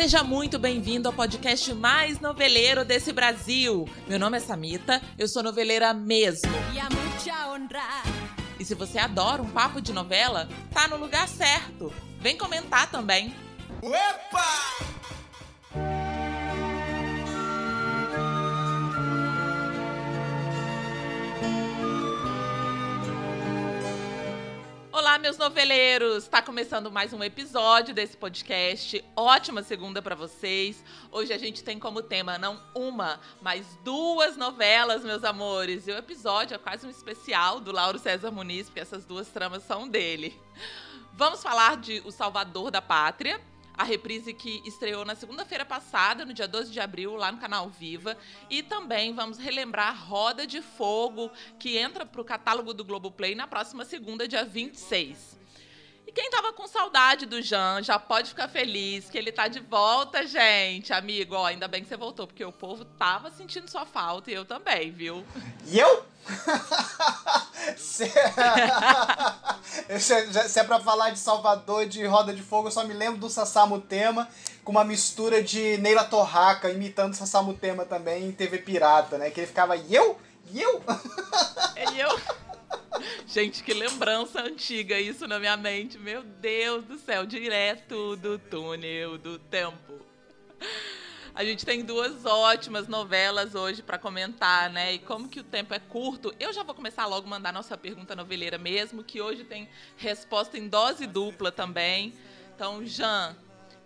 Seja muito bem-vindo ao podcast mais noveleiro desse Brasil. Meu nome é Samita, eu sou noveleira mesmo. E se você adora um papo de novela, tá no lugar certo. Vem comentar também. Opa! Olá, meus noveleiros! Está começando mais um episódio desse podcast. Ótima segunda para vocês. Hoje a gente tem como tema não uma, mas duas novelas, meus amores. E o episódio é quase um especial do Lauro César Muniz, porque essas duas tramas são dele. Vamos falar de O Salvador da Pátria, a reprise que estreou na segunda-feira passada, no dia 12 de abril, lá no canal Viva. E também vamos relembrar Roda de Fogo, que entra para o catálogo do Globoplay na próxima segunda, dia 26. E quem tava com saudade do Jean já pode ficar feliz que ele tá de volta, gente. Amigo, ó, ainda bem que você voltou, porque o povo tava sentindo sua falta e eu também, viu? E eu? se... se é pra falar de Salvador de Roda de Fogo, eu só me lembro do Sassamu Tema com uma mistura de Neila Torraca imitando Sassamu Tema também em TV Pirata, né? Que ele ficava, e eu? E eu? É eu? Gente, que lembrança antiga isso na minha mente. Meu Deus do céu, direto do túnel do tempo. A gente tem duas ótimas novelas hoje para comentar, né? E como que o tempo é curto, eu já vou começar logo a mandar nossa pergunta noveleira mesmo, que hoje tem resposta em dose dupla também. Então, Jean,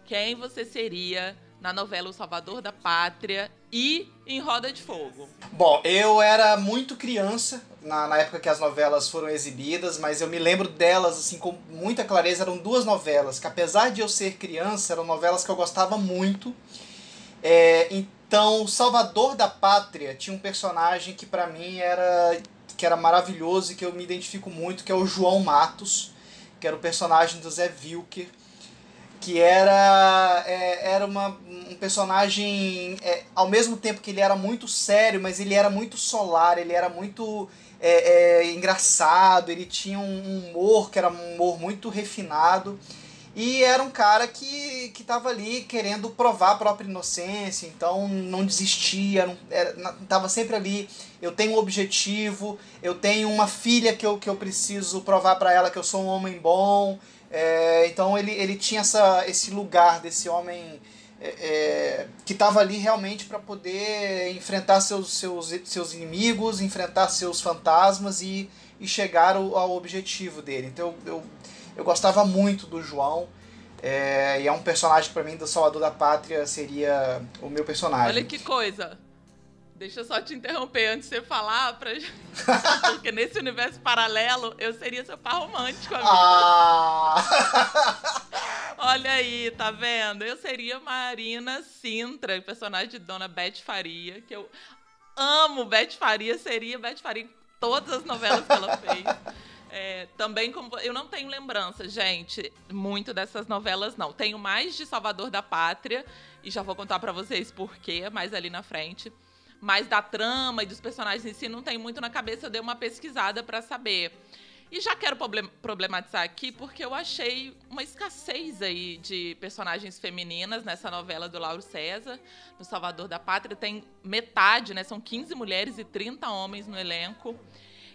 quem você seria na novela O Salvador da Pátria e em Roda de Fogo? Bom, eu era muito criança na, na época que as novelas foram exibidas, mas eu me lembro delas assim com muita clareza. Eram duas novelas que, apesar de eu ser criança, eram novelas que eu gostava muito. É, então, Salvador da Pátria tinha um personagem que para mim era que era maravilhoso e que eu me identifico muito, que é o João Matos, que era o personagem do Zé Wilker que era, é, era uma, um personagem, é, ao mesmo tempo que ele era muito sério, mas ele era muito solar, ele era muito é, é engraçado, ele tinha um humor que era um humor muito refinado. E era um cara que, que tava ali querendo provar a própria inocência, então não desistia, não, sempre ali. Eu tenho um objetivo, eu tenho uma filha que eu, que eu preciso provar para ela que eu sou um homem bom, é, então ele, ele tinha essa, esse lugar desse homem é, é que estava ali realmente para poder enfrentar seus, seus, seus inimigos, enfrentar seus fantasmas e, e chegar ao, ao objetivo dele. Então eu, eu, eu gostava muito do João. É, e é um personagem para mim do Salvador da Pátria seria o meu personagem. Olha que coisa. Deixa eu só te interromper antes de você falar, pra... porque nesse universo paralelo eu seria seu par romântico, amigo. Ah. Olha aí, tá vendo? Eu seria Marina Sintra, personagem de Dona Beth Faria, que eu amo Beth Faria, seria Beth Faria em todas as novelas que ela fez. É, também como eu não tenho lembrança, gente, muito dessas novelas não. Tenho mais de Salvador da Pátria e já vou contar para vocês por quê mais ali na frente mais da trama e dos personagens em si não tem muito na cabeça, eu dei uma pesquisada para saber. E já quero problematizar aqui porque eu achei uma escassez aí de personagens femininas nessa novela do Lauro César, no Salvador da Pátria. Tem metade, né? São 15 mulheres e 30 homens no elenco.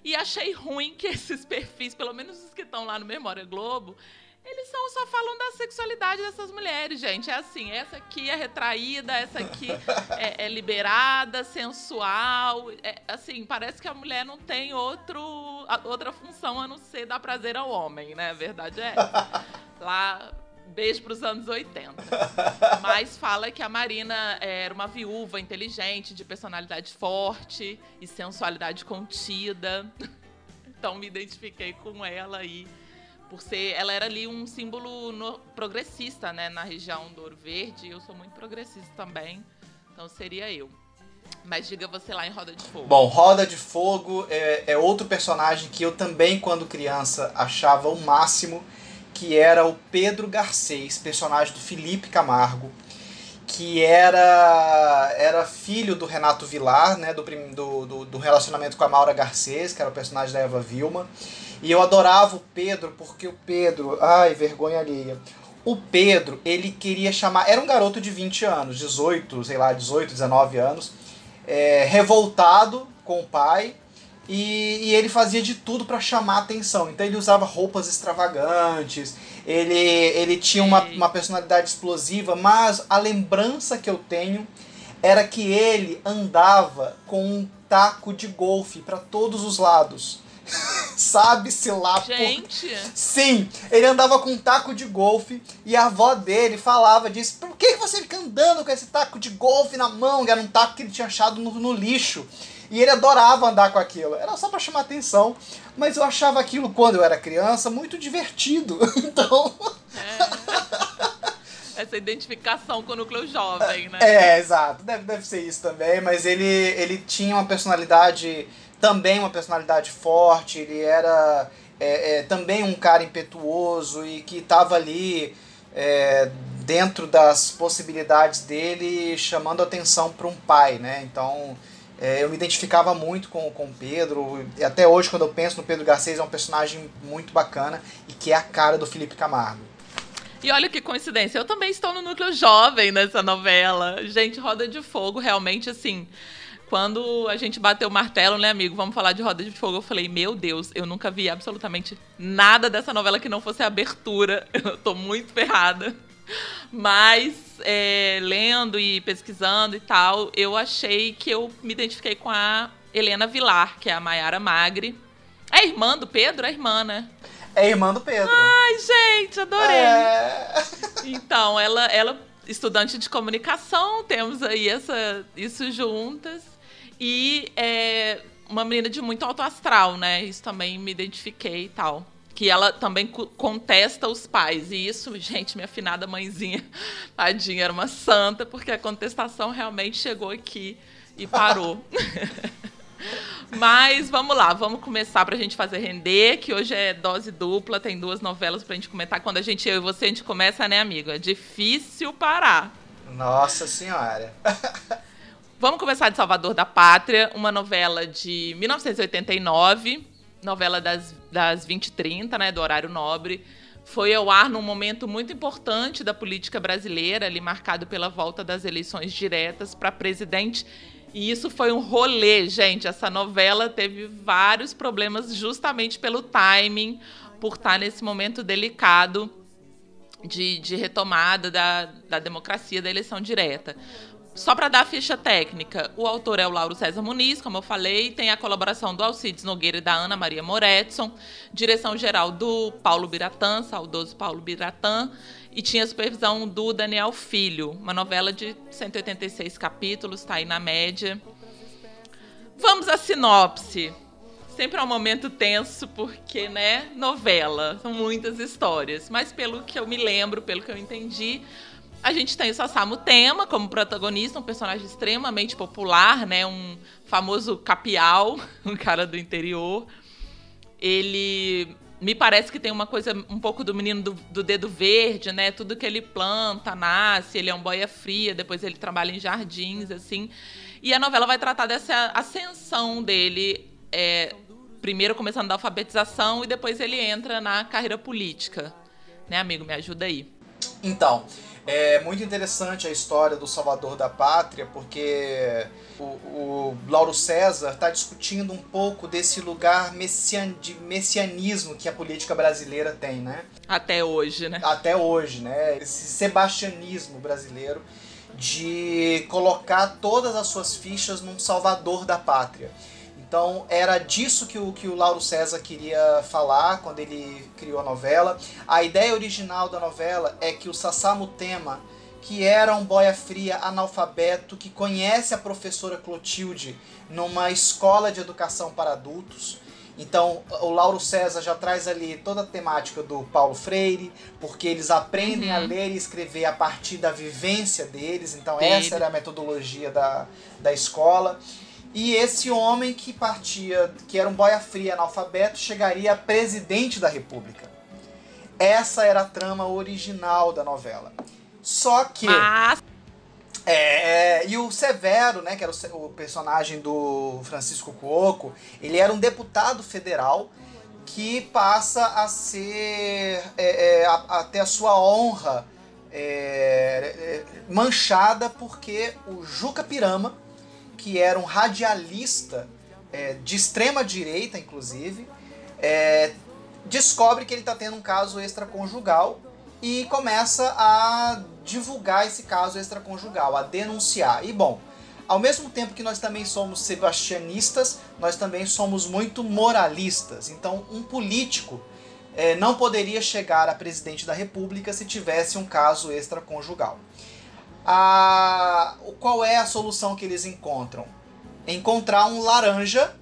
E achei ruim que esses perfis, pelo menos os que estão lá no Memória Globo, eles só, só falam da sexualidade dessas mulheres, gente. É assim, essa aqui é retraída, essa aqui é, é liberada, sensual. É, assim, parece que a mulher não tem outro, outra função a não ser dar prazer ao homem, né? A verdade é essa. Lá, beijo para os anos 80. Mas fala que a Marina era uma viúva inteligente, de personalidade forte e sensualidade contida. Então me identifiquei com ela aí. E por ser, ela era ali um símbolo no, progressista, né, na região do Ouro Verde. Eu sou muito progressista também, então seria eu. Mas diga você lá em Roda de Fogo. Bom, Roda de Fogo é, é outro personagem que eu também, quando criança, achava o máximo, que era o Pedro Garcês, personagem do Felipe Camargo, que era, era filho do Renato Vilar, né, do, do, do relacionamento com a Maura Garcês, que era o personagem da Eva Vilma. E eu adorava o Pedro, porque o Pedro. Ai, vergonha alheia. O Pedro, ele queria chamar. Era um garoto de 20 anos, 18, sei lá, 18, 19 anos, é, revoltado com o pai. E, e ele fazia de tudo para chamar atenção. Então ele usava roupas extravagantes, ele, ele tinha uma, uma personalidade explosiva, mas a lembrança que eu tenho era que ele andava com um taco de golfe para todos os lados. Sabe-se lá Gente. por. Sim, ele andava com um taco de golfe e a avó dele falava disso. Por que você fica andando com esse taco de golfe na mão? Era um taco que ele tinha achado no, no lixo. E ele adorava andar com aquilo. Era só para chamar atenção. Mas eu achava aquilo, quando eu era criança, muito divertido. Então. É. Essa identificação com o núcleo jovem, né? É, exato. Deve, deve ser isso também. Mas ele, ele tinha uma personalidade. Também uma personalidade forte. Ele era é, é, também um cara impetuoso e que estava ali. É, dentro das possibilidades dele, chamando atenção para um pai, né? Então, é, eu me identificava muito com, o Pedro. E até hoje, quando eu penso no Pedro Garcês, é um personagem muito bacana e que é a cara do Felipe Camargo. E olha que coincidência, eu também estou no núcleo jovem nessa novela. Gente, Roda de Fogo, realmente, assim. Quando a gente bateu o martelo, né, amigo? Vamos falar de Roda de Fogo. Eu falei, meu Deus, eu nunca vi absolutamente nada dessa novela que não fosse a abertura. Eu tô muito ferrada. Mas é, lendo e pesquisando e tal, eu achei que eu me identifiquei com a Helena Vilar, que é a Maiara Magre. É irmã do Pedro? É irmã, né? É irmã do Pedro. Ai, gente, adorei. É... Então, ela, ela, estudante de comunicação, temos aí essa, isso juntas. E é uma menina de muito alto astral, né? Isso também me identifiquei e tal que ela também contesta os pais. E isso, gente, minha afinada mãezinha, tadinha, era uma santa, porque a contestação realmente chegou aqui e parou. Mas vamos lá, vamos começar para a gente fazer render, que hoje é dose dupla, tem duas novelas para a gente comentar. Quando a gente, eu e você, a gente começa, né, amigo? É difícil parar. Nossa Senhora! vamos começar de Salvador da Pátria, uma novela de 1989 novela das, das 20h30, né, do horário nobre, foi ao ar num momento muito importante da política brasileira, ali marcado pela volta das eleições diretas para presidente. E isso foi um rolê, gente. Essa novela teve vários problemas justamente pelo timing, por estar nesse momento delicado de, de retomada da, da democracia, da eleição direta. Só para dar a ficha técnica, o autor é o Lauro César Muniz, como eu falei, tem a colaboração do Alcides Nogueira e da Ana Maria Moretson, direção geral do Paulo Biratã, saudoso Paulo Biratã, e tinha a supervisão do Daniel Filho, uma novela de 186 capítulos, está aí na média. Vamos à sinopse. Sempre é um momento tenso, porque, né, novela, são muitas histórias. Mas pelo que eu me lembro, pelo que eu entendi, a gente tem o Sasamu Tema como protagonista, um personagem extremamente popular, né? Um famoso capial, um cara do interior. Ele me parece que tem uma coisa um pouco do menino do, do, dedo verde, né? Tudo que ele planta, nasce, ele é um boia fria, depois ele trabalha em jardins, assim. E a novela vai tratar dessa ascensão dele, é, primeiro começando da alfabetização e depois ele entra na carreira política. Né, amigo? Me ajuda aí. Então, é muito interessante a história do Salvador da Pátria, porque o, o Lauro César está discutindo um pouco desse lugar messian, de messianismo que a política brasileira tem, né? Até hoje, né? Até hoje, né? Esse sebastianismo brasileiro de colocar todas as suas fichas num salvador da pátria. Então era disso que o, que o Lauro César queria falar quando ele criou a novela. A ideia original da novela é que o Sassamu Tema, que era um boia fria analfabeto que conhece a professora Clotilde numa escola de educação para adultos. Então, o Lauro César já traz ali toda a temática do Paulo Freire, porque eles aprendem uhum. a ler e escrever a partir da vivência deles. Então, essa era a metodologia da, da escola. E esse homem que partia, que era um boia fria analfabeto, chegaria a presidente da República. Essa era a trama original da novela. Só que. Mas... É, e o Severo, né, que era o, o personagem do Francisco Cuoco, ele era um deputado federal que passa a ser é, é, a, a, ter a sua honra é, é, manchada porque o Juca Pirama, que era um radialista é, de extrema direita, inclusive, é, descobre que ele está tendo um caso extraconjugal e começa a divulgar esse caso extraconjugal, a denunciar. E bom, ao mesmo tempo que nós também somos sebastianistas, nós também somos muito moralistas. Então, um político é, não poderia chegar a presidente da República se tivesse um caso extraconjugal. A, qual é a solução que eles encontram? Encontrar um laranja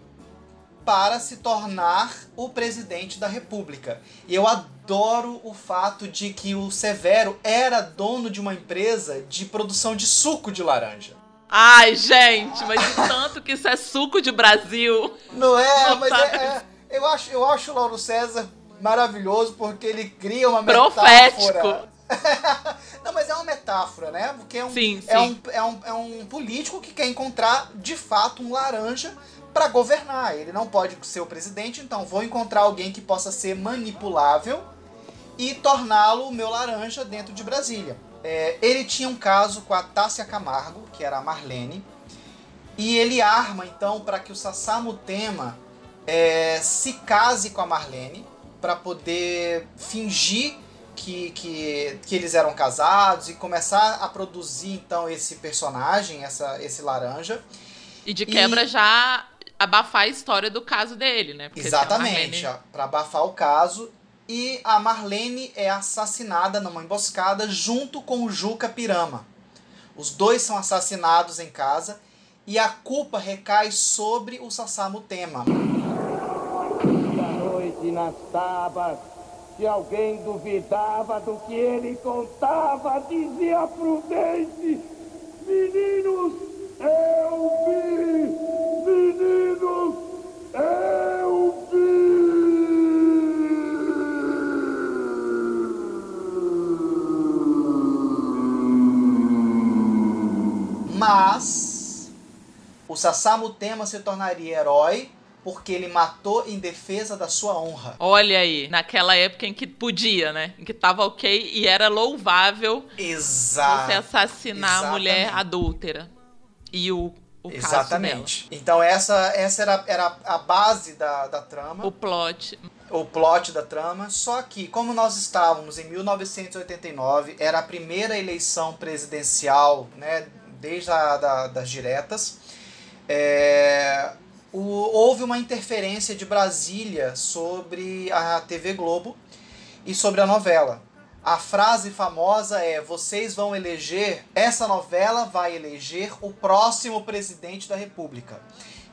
para se tornar o presidente da República. E eu adoro o fato de que o Severo era dono de uma empresa de produção de suco de laranja. Ai, gente, mas de tanto que isso é suco de Brasil. Não é, Não mas é, é, eu, acho, eu acho o Lauro César maravilhoso porque ele cria uma Profético. metáfora. Não, mas é uma metáfora, né? Porque é um, sim, é, Um, é, um, é um político que quer encontrar de fato um laranja para governar. Ele não pode ser o presidente, então vou encontrar alguém que possa ser manipulável e torná-lo o meu laranja dentro de Brasília. É, ele tinha um caso com a Tássia Camargo, que era a Marlene, e ele arma então para que o Sassamu Tema é, se case com a Marlene para poder fingir que, que, que eles eram casados e começar a produzir então esse personagem, essa, esse laranja. E de quebra e... já abafar a história do caso dele, né? Porque Exatamente, Marlene... para abafar o caso. E a Marlene é assassinada numa emboscada junto com o Juca Pirama. Os dois são assassinados em casa e a culpa recai sobre o Sasamu Tema. Da noite nas tábuas, se alguém duvidava do que ele contava, dizia prudente: Meninos, eu vi! Meninos, eu vi! Mas o Sasamu Tema se tornaria herói porque ele matou em defesa da sua honra. Olha aí, naquela época em que podia, né? Em que tava ok e era louvável Exato. você assassinar Exatamente. a mulher adúltera. E o Exatamente. Então essa, essa era, era a base da, da trama. O plot. O plot da trama. Só que, como nós estávamos em 1989, era a primeira eleição presidencial, né, desde a, da, das diretas, é, o, houve uma interferência de Brasília sobre a TV Globo e sobre a novela. A frase famosa é: vocês vão eleger, essa novela vai eleger o próximo presidente da República.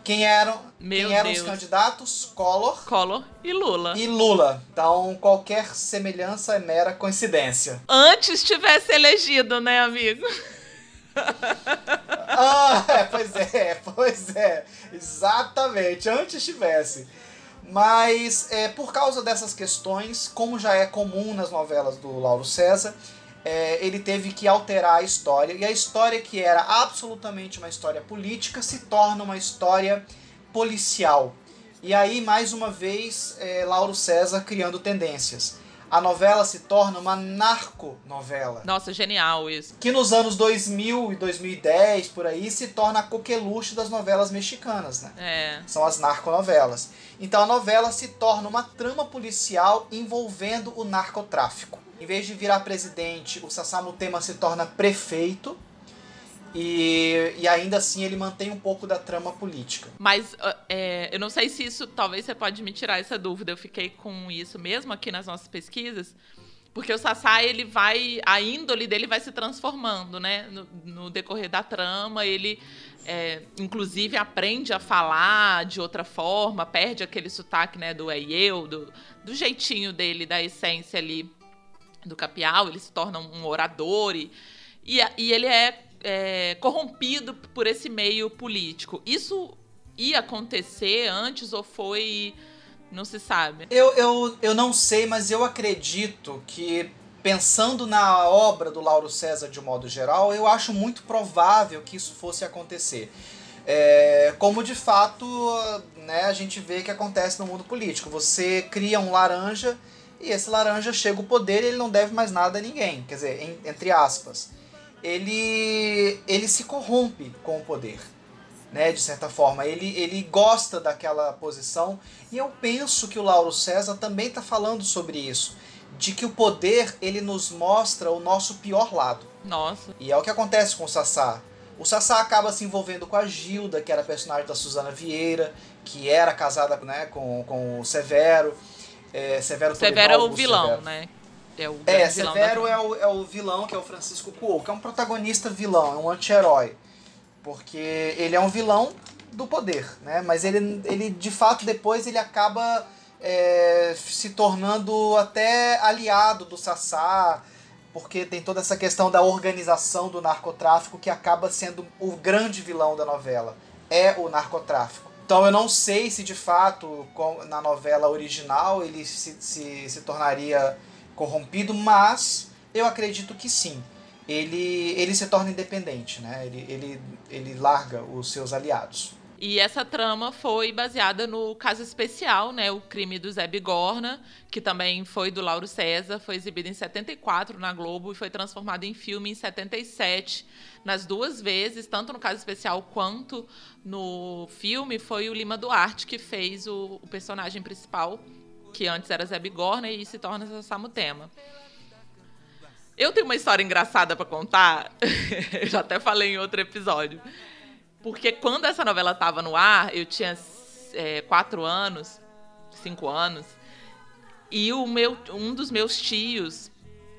Quem eram, Meu quem eram os candidatos? Collor. Collor e Lula. E Lula. Então, qualquer semelhança é mera coincidência. Antes tivesse elegido, né, amigo? ah, é, pois é, pois é. Exatamente. Antes tivesse. Mas é, por causa dessas questões, como já é comum nas novelas do Lauro César, é, ele teve que alterar a história. E a história que era absolutamente uma história política se torna uma história policial. E aí, mais uma vez, é, Lauro César criando tendências a novela se torna uma narco-novela. Nossa, genial isso. Que nos anos 2000 e 2010, por aí, se torna a coqueluche das novelas mexicanas, né? É. São as narconovelas. Então a novela se torna uma trama policial envolvendo o narcotráfico. Em vez de virar presidente, o Sasamu Tema se torna prefeito e, e ainda assim ele mantém um pouco da trama política. Mas é, eu não sei se isso, talvez você pode me tirar essa dúvida. Eu fiquei com isso mesmo aqui nas nossas pesquisas. Porque o Sassá, ele vai. A índole dele vai se transformando, né? No, no decorrer da trama, ele. É, inclusive aprende a falar de outra forma, perde aquele sotaque, né? Do é eu, do, do jeitinho dele, da essência ali do capial. Ele se torna um orador e, e, e ele é é, corrompido por esse meio político. Isso ia acontecer antes ou foi. Não se sabe. Eu, eu, eu não sei, mas eu acredito que, pensando na obra do Lauro César de modo geral, eu acho muito provável que isso fosse acontecer. É, como de fato né, a gente vê que acontece no mundo político. Você cria um laranja e esse laranja chega ao poder e ele não deve mais nada a ninguém. Quer dizer, em, entre aspas. Ele, ele se corrompe com o poder. Né, de certa forma, ele, ele gosta daquela posição e eu penso que o Lauro César também está falando sobre isso, de que o poder ele nos mostra o nosso pior lado. Nossa. E é o que acontece com o Sassá. O Sassá acaba se envolvendo com a Gilda, que era personagem da Suzana Vieira, que era casada né, com, com o Severo. É, Severo Severo é o vilão, Severo. né? É, o é Severo é o, é o vilão, que é o Francisco Cuoco, que é um protagonista vilão, é um anti-herói. Porque ele é um vilão do poder, né? Mas ele, ele de fato, depois ele acaba é, se tornando até aliado do Sassá, porque tem toda essa questão da organização do narcotráfico que acaba sendo o grande vilão da novela. É o narcotráfico. Então eu não sei se de fato na novela original ele se, se, se tornaria corrompido, mas eu acredito que sim. Ele, ele se torna independente, né? ele, ele, ele larga os seus aliados. E essa trama foi baseada no caso especial, né, o crime do Zé Bigorna, que também foi do Lauro César, foi exibido em 74 na Globo e foi transformado em filme em 77. Nas duas vezes, tanto no caso especial quanto no filme, foi o Lima Duarte que fez o, o personagem principal, que antes era Zé Bigorna e se torna Samutema. Eu tenho uma história engraçada para contar, eu já até falei em outro episódio. Porque quando essa novela estava no ar, eu tinha é, quatro anos, cinco anos, e o meu, um dos meus tios,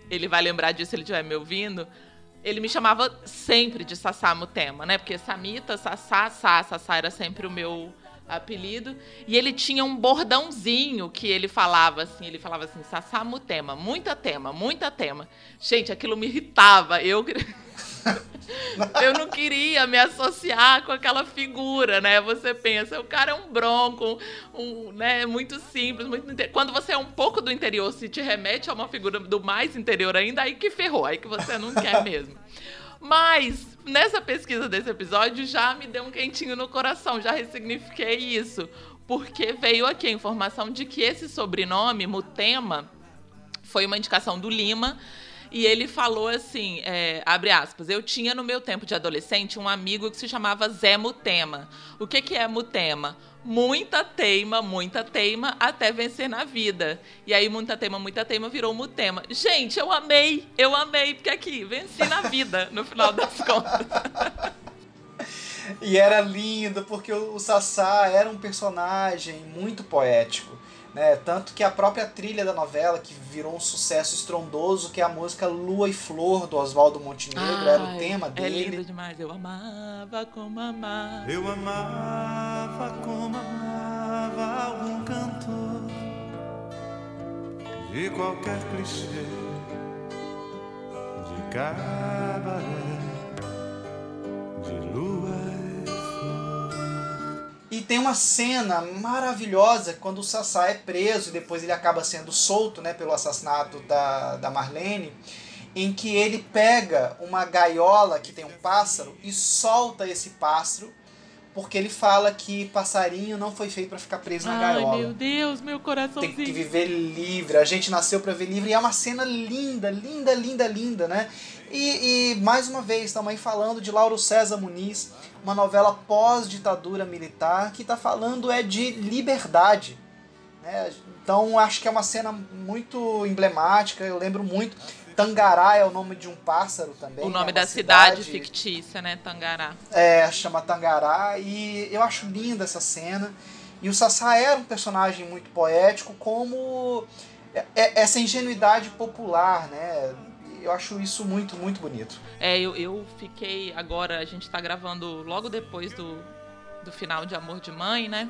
ele vai lembrar disso se ele estiver me ouvindo, ele me chamava sempre de Sassá Mutema, né? Porque Samita, Sassá, Sá, Sassá era sempre o meu apelido. E ele tinha um bordãozinho que ele falava assim, ele falava assim, Sassá Mutema, muita tema, muita tema. Gente, aquilo me irritava. Eu eu não queria me associar com aquela figura, né? Você pensa, o cara é um bronco, um, né, muito simples, muito quando você é um pouco do interior, se te remete a uma figura do mais interior ainda, aí que ferrou, aí que você não quer mesmo. Mas nessa pesquisa desse episódio já me deu um quentinho no coração, já ressignifiquei isso, porque veio aqui a informação de que esse sobrenome, Mutema, foi uma indicação do Lima e ele falou assim, é, abre aspas, eu tinha no meu tempo de adolescente um amigo que se chamava Zé Mutema. O que, que é Mutema? Muita teima, muita teima, até vencer na vida. E aí, muita teima, muita teima virou Mutema. Gente, eu amei, eu amei, porque aqui, venci na vida, no final das contas. E era lindo, porque o Sassá era um personagem muito poético. Né? Tanto que a própria trilha da novela, que virou um sucesso estrondoso, que é a música Lua e Flor, do Oswaldo Montenegro, Ai, era o tema dele. É lindo demais. Eu amava como amava. Eu amava como amava algum cantor de qualquer clichê de cabaré de lua e tem uma cena maravilhosa quando o Sassá é preso e depois ele acaba sendo solto né, pelo assassinato da, da Marlene, em que ele pega uma gaiola que tem um pássaro e solta esse pássaro, porque ele fala que passarinho não foi feito para ficar preso na Ai, gaiola. meu Deus, meu coraçãozinho. Tem que viver livre. A gente nasceu para viver livre. E é uma cena linda, linda, linda, linda, né? E, e mais uma vez, estamos aí falando de Lauro César Muniz, uma novela pós-ditadura militar que está falando é de liberdade. Né? Então acho que é uma cena muito emblemática, eu lembro muito. Tangará é o nome de um pássaro também. O nome né? da cidade, cidade, fictícia, né? Tangará. É, chama Tangará. E eu acho linda essa cena. E o Sassá era um personagem muito poético, como é, é, essa ingenuidade popular, né? Eu acho isso muito, muito bonito. É, eu, eu fiquei agora, a gente está gravando logo depois do, do final de Amor de Mãe, né?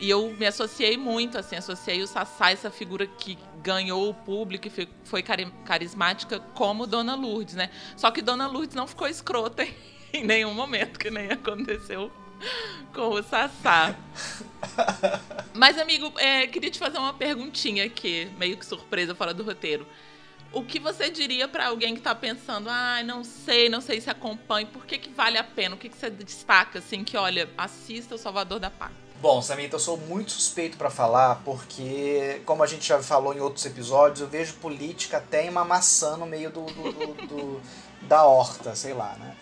E eu me associei muito, assim, associei o Sassá, essa figura que ganhou o público e foi carismática, como Dona Lourdes, né? Só que Dona Lourdes não ficou escrota em nenhum momento, que nem aconteceu com o Sassá. Mas, amigo, é, queria te fazer uma perguntinha aqui, meio que surpresa fora do roteiro o que você diria para alguém que tá pensando, ah, não sei, não sei se acompanha, por que, que vale a pena? O que, que você destaca, assim, que olha, assista o Salvador da Pátria? Bom, Samita, eu sou muito suspeito para falar, porque, como a gente já falou em outros episódios, eu vejo política até em uma maçã no meio do, do, do, do da horta, sei lá, né?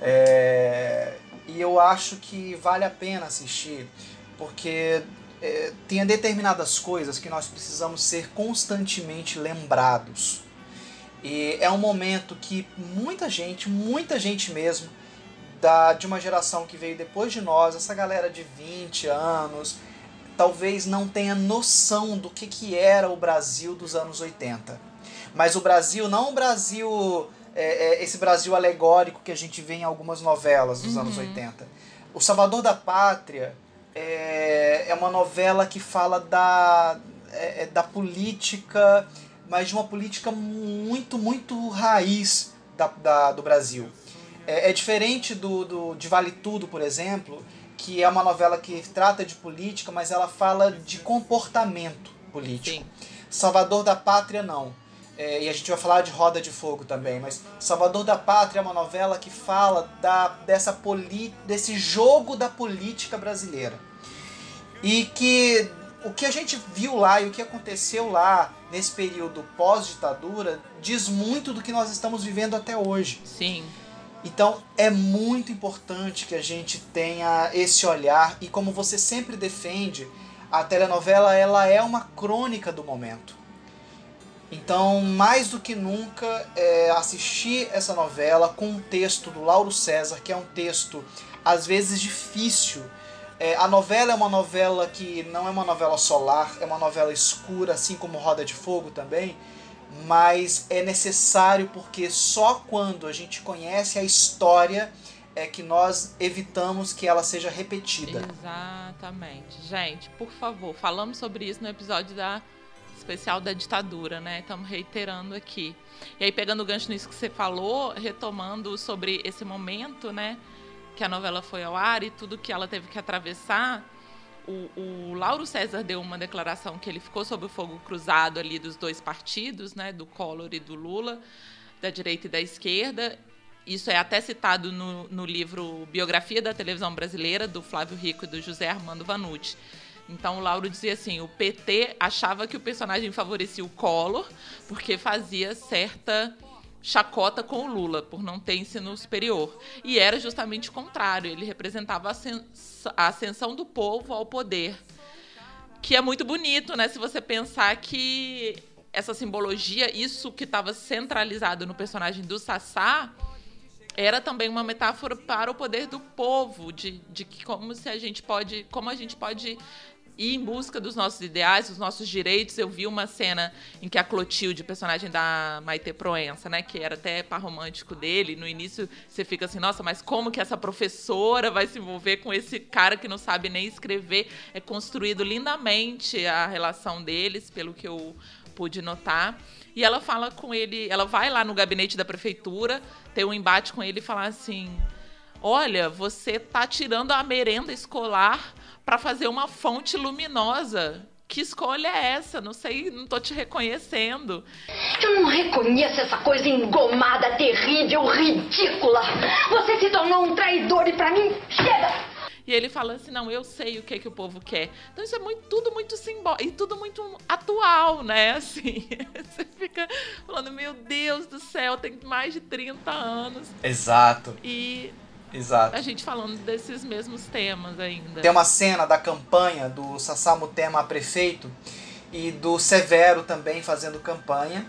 É, e eu acho que vale a pena assistir, porque é, tem determinadas coisas que nós precisamos ser constantemente lembrados. E é um momento que muita gente, muita gente mesmo, da, de uma geração que veio depois de nós, essa galera de 20 anos, talvez não tenha noção do que, que era o Brasil dos anos 80. Mas o Brasil, não o Brasil, é, é, esse Brasil alegórico que a gente vê em algumas novelas dos uhum. anos 80. O Salvador da Pátria é, é uma novela que fala da, é, é da política mas de uma política muito, muito raiz da, da do Brasil. É, é diferente do, do, de Vale Tudo, por exemplo, que é uma novela que trata de política, mas ela fala de comportamento político. Sim. Salvador da Pátria, não. É, e a gente vai falar de Roda de Fogo também, mas Salvador da Pátria é uma novela que fala da, dessa poli, desse jogo da política brasileira. E que o que a gente viu lá e o que aconteceu lá nesse período pós-ditadura diz muito do que nós estamos vivendo até hoje. Sim. Então é muito importante que a gente tenha esse olhar e como você sempre defende, a telenovela ela é uma crônica do momento. Então, mais do que nunca, é, assistir essa novela com um texto do Lauro César, que é um texto às vezes difícil, é, a novela é uma novela que não é uma novela solar, é uma novela escura, assim como Roda de Fogo também, mas é necessário porque só quando a gente conhece a história é que nós evitamos que ela seja repetida. Exatamente. Gente, por favor, falamos sobre isso no episódio da especial da ditadura, né? Estamos reiterando aqui. E aí, pegando o gancho nisso que você falou, retomando sobre esse momento, né? Que a novela foi ao ar e tudo que ela teve que atravessar, o, o, Lauro César deu uma declaração que ele ficou sob o fogo cruzado ali dos dois partidos, né, do Collor e do Lula, da direita e da esquerda. Isso é até citado no, no livro Biografia da Televisão Brasileira, do Flávio Rico e do José Armando Vanucci. Então o Lauro dizia assim: o PT achava que o personagem favorecia o Collor porque fazia certa chacota com o Lula por não ter ensino superior. E era justamente o contrário, ele representava a ascensão do povo ao poder. Que é muito bonito, né? Se você pensar que essa simbologia, isso que estava centralizado no personagem do Sassá, era também uma metáfora para o poder do povo, de, de como se a gente pode, como a gente pode ir em busca dos nossos ideais, dos nossos direitos. Eu vi uma cena em que a Clotilde, personagem da Maite Proença, né, que era até par romântico dele, no início você fica assim, nossa, mas como que essa professora vai se envolver com esse cara que não sabe nem escrever? É construído lindamente a relação deles, pelo que eu pude notar. E ela fala com ele, ela vai lá no gabinete da prefeitura, tem um embate com ele e fala assim: Olha, você tá tirando a merenda escolar para fazer uma fonte luminosa. Que escolha é essa? Não sei, não tô te reconhecendo. Eu não reconheço essa coisa engomada, terrível, ridícula. Você se tornou um traidor e para mim, chega! E ele fala assim: não, eu sei o que, que o povo quer. Então isso é muito, tudo muito simbólico e tudo muito atual, né? Assim, você fica falando: meu Deus do céu, tem mais de 30 anos. Exato. E Exato. A gente falando desses mesmos temas ainda. Tem uma cena da campanha do Sassamo Tema a prefeito e do Severo também fazendo campanha.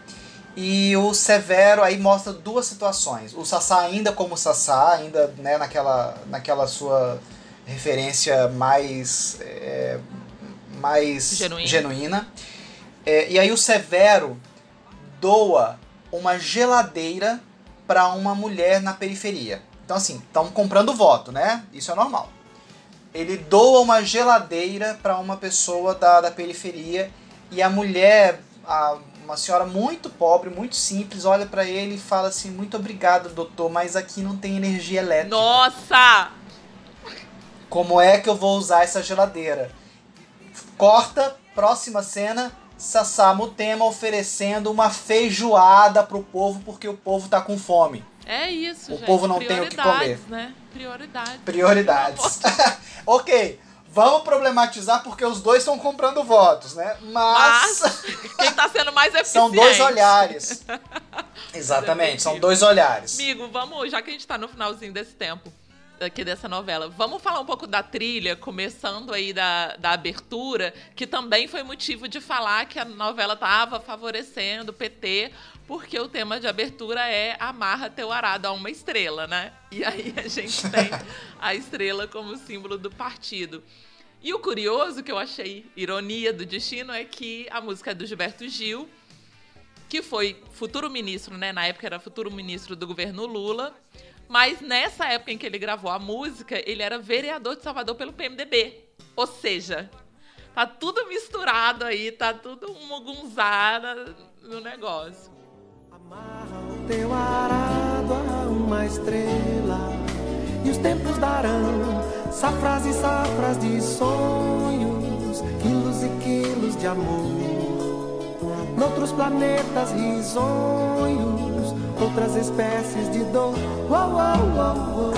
E o Severo aí mostra duas situações. O Sassá ainda como Sassá, ainda né, naquela, naquela sua referência mais, é, mais genuína. genuína. É, e aí o Severo doa uma geladeira para uma mulher na periferia. Então, assim, estão comprando voto, né? Isso é normal. Ele doa uma geladeira para uma pessoa da, da periferia e a mulher, a, uma senhora muito pobre, muito simples, olha para ele e fala assim: Muito obrigado, doutor, mas aqui não tem energia elétrica. Nossa! Como é que eu vou usar essa geladeira? Corta, próxima cena, Sassá Mutema oferecendo uma feijoada pro povo porque o povo tá com fome. É isso, O gente. povo não tem o que comer. Prioridades, né? Prioridades. Prioridades. ok, vamos problematizar porque os dois estão comprando votos, né? Mas, Mas quem tá sendo mais eficiente? são dois olhares. Exatamente, são dois olhares. Amigo, vamos, já que a gente tá no finalzinho desse tempo aqui dessa novela, vamos falar um pouco da trilha, começando aí da, da abertura, que também foi motivo de falar que a novela tava favorecendo o PT, porque o tema de abertura é amarra teu arado a uma estrela, né? E aí a gente tem a estrela como símbolo do partido. E o curioso, que eu achei ironia do destino, é que a música é do Gilberto Gil, que foi futuro ministro, né? Na época era futuro ministro do governo Lula. Mas nessa época em que ele gravou a música, ele era vereador de Salvador pelo PMDB. Ou seja, tá tudo misturado aí, tá tudo mugunzada no negócio. O teu arado a uma estrela e os tempos darão safras e safras de sonhos, quilos e quilos de amor. Noutros planetas risonhos, outras espécies de dor. Uau, uau, uau.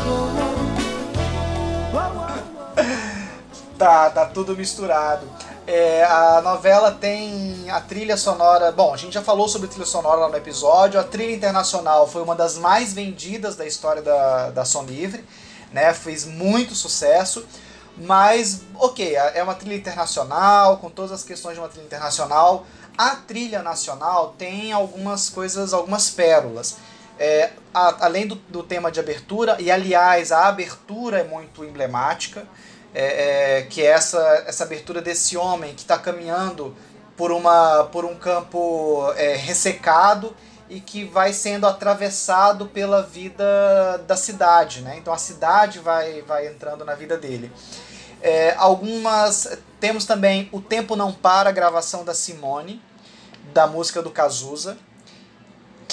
Tá, tá tudo misturado. É, a novela tem a trilha sonora. Bom, a gente já falou sobre trilha sonora lá no episódio. A trilha internacional foi uma das mais vendidas da história da, da Som Livre, né? Fez muito sucesso. Mas, ok, é uma trilha internacional, com todas as questões de uma trilha internacional. A trilha nacional tem algumas coisas, algumas pérolas. É, a- além do, do tema de abertura, e aliás, a abertura é muito emblemática é, é, que é essa, essa abertura desse homem que está caminhando por, uma, por um campo é, ressecado e que vai sendo atravessado pela vida da cidade, né? Então a cidade vai, vai entrando na vida dele. É, algumas temos também o Tempo Não Para, a gravação da Simone, da música do Cazuza,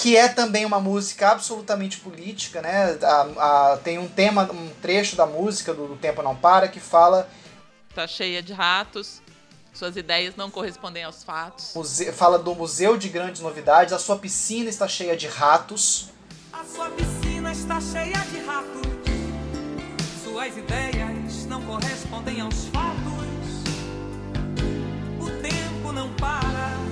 que é também uma música absolutamente política, né? A- a- tem um tema, um trecho da música do, do Tempo Não Para que fala Tá cheia de ratos, suas ideias não correspondem aos fatos. muse- fala do museu de grandes novidades, a sua piscina está cheia de ratos. A sua piscina está cheia de ratos. Suas ideias não correspondem aos fatos. O tempo não para.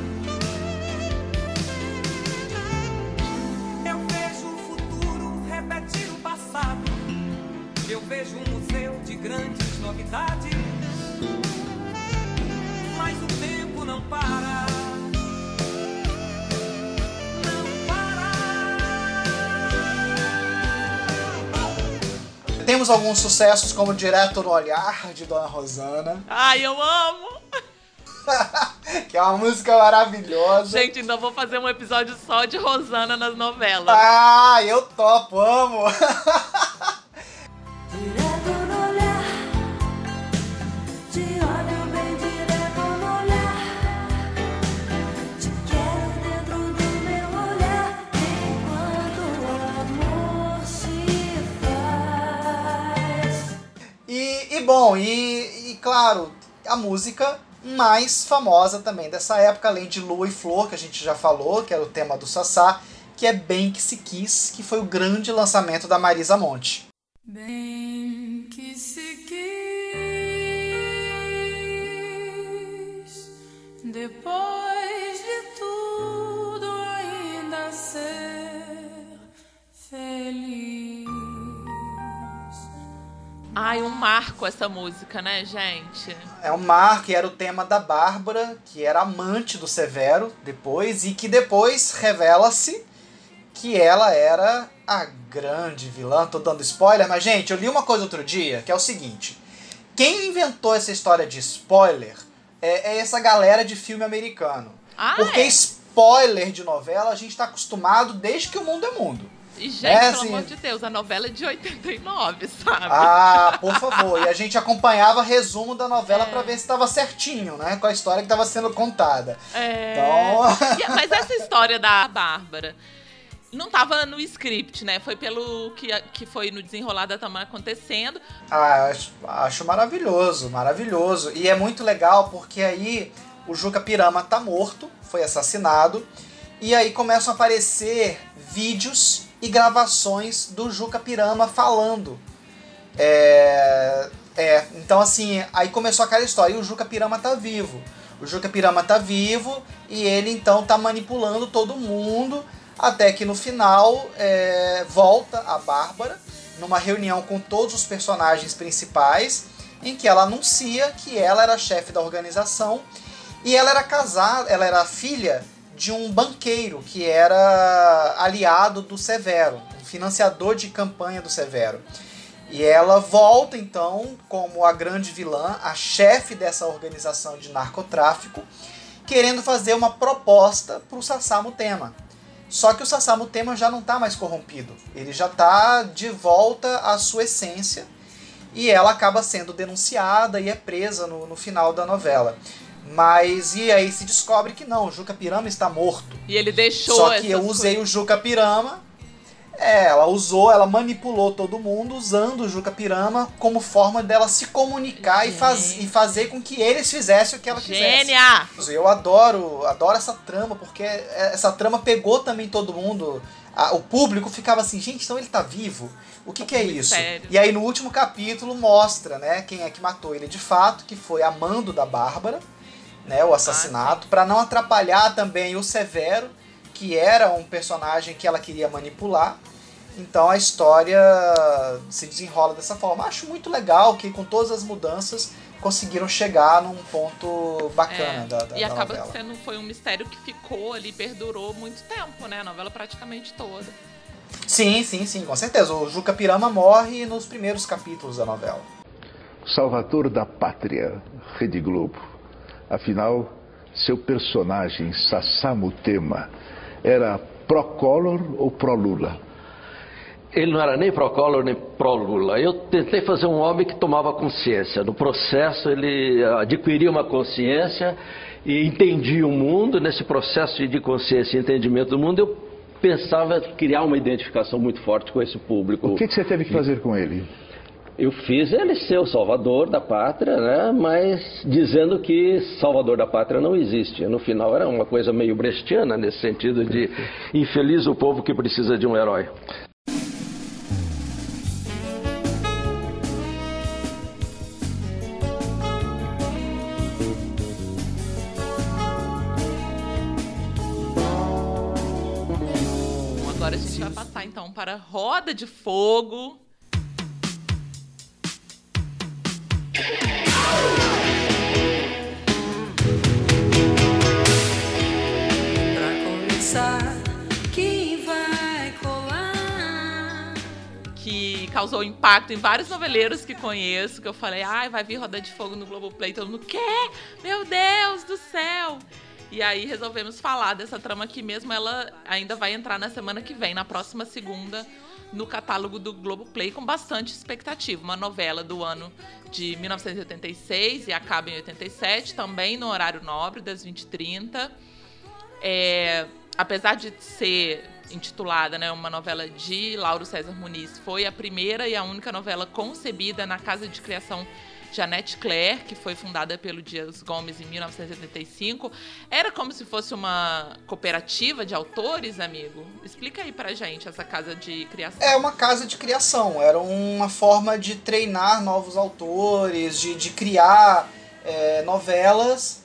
Eu vejo um museu de grandes novidades. Mas o tempo não para. Não para. Temos alguns sucessos como Direto no Olhar, de Dona Rosana, Ai, eu amo! que é uma música maravilhosa. Gente, ainda vou fazer um episódio só de Rosana nas novelas. Ah, eu topo, amo! bom, e, e claro, a música mais famosa também dessa época, além de Lua e Flor, que a gente já falou, que era o tema do Sassá, que é Bem Que Se Quis, que foi o grande lançamento da Marisa Monte. Bem que se quis, depois de tudo ainda ser feliz. Ai, um marco essa música, né, gente? É um mar que era o tema da Bárbara, que era amante do Severo depois, e que depois revela-se que ela era a grande vilã. Tô dando spoiler, mas gente, eu li uma coisa outro dia que é o seguinte: quem inventou essa história de spoiler é, é essa galera de filme americano. Ah, Porque é? spoiler de novela a gente tá acostumado desde que o mundo é mundo. E, gente, É, pelo assim- amor de Deus, a novela é de 89, sabe? Ah, por favor. E a gente acompanhava resumo da novela É. pra ver se tava certinho, né? Com a história que tava sendo contada. É. Então. Mas essa história da Bárbara não tava no script, né? Foi pelo que, que foi no desenrolar da Tamara acontecendo. Ah, acho, acho maravilhoso, maravilhoso. E é muito legal porque aí o Juca Pirama tá morto, foi assassinado, e aí começam a aparecer vídeos e gravações do Juca Pirama falando. É, é, então assim, aí começou aquela história, e o Juca Pirama tá vivo. O Juca Pirama tá vivo e ele então tá manipulando todo mundo, até que no final é, volta a Bárbara numa reunião com todos os personagens principais, em que ela anuncia que ela era chefe da organização e ela era casada, ela era filha de um banqueiro que era aliado do Severo, um financiador de campanha do Severo. E ela volta então como a grande vilã, a chefe dessa organização de narcotráfico, querendo fazer uma proposta para o Sasamu Tema. Só que o Sasamu Tema já não está mais corrompido, ele já está de volta à sua essência e ela acaba sendo denunciada e é presa no, no final da novela. Mas e aí se descobre que não, o Juca Pirama está morto. E ele deixou Só que eu usei coisas. o Juca Pirama. É, ela usou, ela manipulou todo mundo usando o Juca Pirama como forma dela se comunicar e, faz, e fazer com que eles fizessem o que ela Gênia! quisesse. Eu adoro, adoro essa trama, porque essa trama pegou também todo mundo. o público ficava assim, gente, então ele tá vivo? O que, que é isso? Sério. E aí no último capítulo mostra, né, quem é que matou ele de fato, que foi Amando da Bárbara né, o assassinato, ah, para não atrapalhar também o Severo, que era um personagem que ela queria manipular. Então a história se desenrola dessa forma. Acho muito legal que com todas as mudanças conseguiram chegar num ponto bacana é, da, da E acaba novela. sendo foi um mistério que ficou ali, perdurou muito tempo, né? A novela praticamente toda. Sim, sim, sim, com certeza. O Juca Pirama morre nos primeiros capítulos da novela. Salvador da Pátria, Rede Globo. Afinal, seu personagem, Sassamo Tema, era pró-Collor ou pró-Lula? Ele não era nem pró-Collor nem pró-Lula. Eu tentei fazer um homem que tomava consciência. No processo, ele adquiria uma consciência e entendia o mundo. Nesse processo de consciência e entendimento do mundo, eu pensava criar uma identificação muito forte com esse público. O que, que você teve que fazer com ele? Eu fiz ele ser o salvador da pátria, né? mas dizendo que salvador da pátria não existe. No final era uma coisa meio brechtiana, nesse sentido de infeliz o povo que precisa de um herói. Agora a gente vai passar então para Roda de Fogo, causou impacto em vários noveleiros que conheço, que eu falei, ai, vai vir Roda de Fogo no Globoplay, todo mundo, quê? Meu Deus do céu! E aí resolvemos falar dessa trama aqui mesmo, ela ainda vai entrar na semana que vem, na próxima segunda, no catálogo do Globoplay com bastante expectativa. Uma novela do ano de 1986 e acaba em 87, também no horário nobre, das 20h30. É, apesar de ser intitulada, né, uma novela de Lauro César Muniz, foi a primeira e a única novela concebida na casa de criação Janete Claire, que foi fundada pelo Dias Gomes em 1975. Era como se fosse uma cooperativa de autores, amigo? Explica aí pra gente essa casa de criação. É uma casa de criação, era uma forma de treinar novos autores, de, de criar é, novelas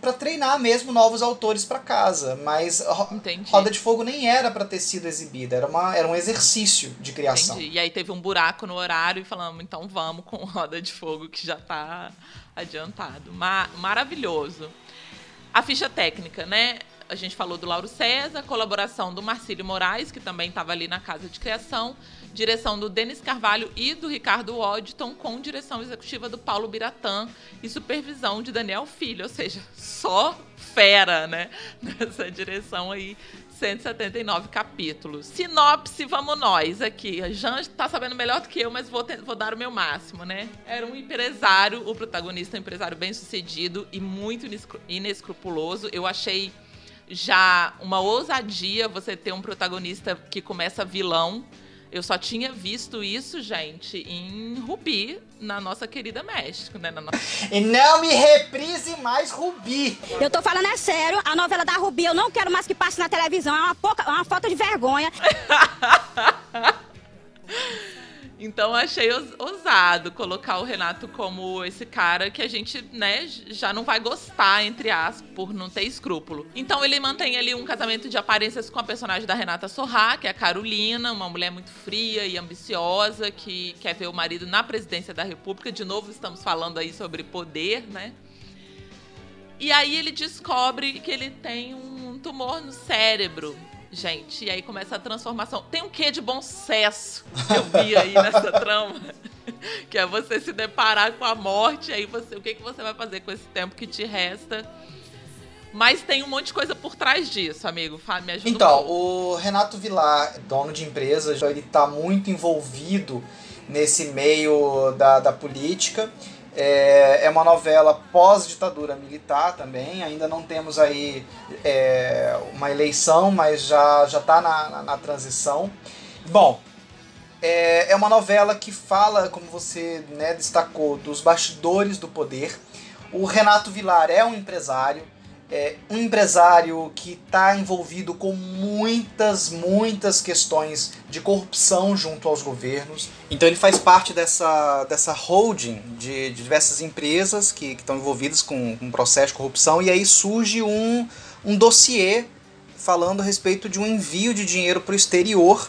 para treinar mesmo novos autores para casa. Mas Entendi. Roda de Fogo nem era para ter sido exibida, era, uma, era um exercício de criação. Entendi. E aí teve um buraco no horário e falamos, então vamos com Roda de Fogo, que já está adiantado. Ma maravilhoso. A ficha técnica, né? A gente falou do Lauro César, colaboração do Marcílio Moraes, que também estava ali na casa de criação, direção do Denis Carvalho e do Ricardo Waddington, com direção executiva do Paulo Biratã e supervisão de Daniel Filho, ou seja, só fera, né? Nessa direção aí 179 capítulos. Sinopse, vamos nós aqui. A Jan está sabendo melhor do que eu, mas vou, ter, vou dar o meu máximo, né? Era um empresário, o protagonista, um empresário bem sucedido e muito inescrupuloso. Eu achei já uma ousadia você ter um protagonista que começa vilão Eu só tinha visto isso, gente, em Rubi, na nossa querida México, né? No... E não me reprise mais Rubi. Eu tô falando é sério, a novela da Rubi eu não quero mais que passe na televisão, é uma, pouca, é uma falta de vergonha. Então achei ousado colocar o Renato como esse cara que a gente, né, já não vai gostar, entre aspas, por não ter escrúpulo. Então ele mantém ali um casamento de aparências com a personagem da Renata Sorrá, que é a Carolina, uma mulher muito fria e ambiciosa, que quer ver o marido na presidência da República. De novo, estamos falando aí sobre poder, né? E aí ele descobre que ele tem um tumor no cérebro gente. E aí começa a transformação. Tem um quê de bom sucesso que eu vi aí nessa trama. Que é você se deparar com a morte, aí você, o que, que você vai fazer com esse tempo que te resta? Mas tem um monte de coisa por trás disso, amigo. Me ajuda Então, um o Renato Vilar, dono de empresa, ele está muito envolvido nesse meio da, da política. É, é uma novela pós-ditadura militar também. Ainda não temos aí é, uma eleição, mas já já está na, na, na, transição. Bom, é, é uma novela que fala, como você né, destacou, dos bastidores do poder. O Renato Vilar é um empresário é um empresário que está envolvido com muitas, muitas questões de corrupção junto aos governos. Então ele faz parte dessa, dessa holding de, de diversas empresas que, estão envolvidas com, com processo de corrupção e aí surge um, um dossiê falando a respeito de um envio de dinheiro para o exterior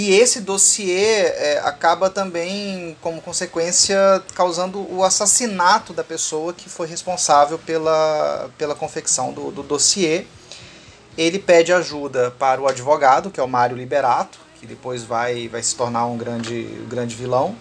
e esse dossiê é, acaba também, como consequência, causando o assassinato da pessoa que foi responsável pela, pela confecção do, do dossiê. Ele pede ajuda para o advogado, que é o Mário Liberato, que depois vai, vai se tornar um grande, grande vilão,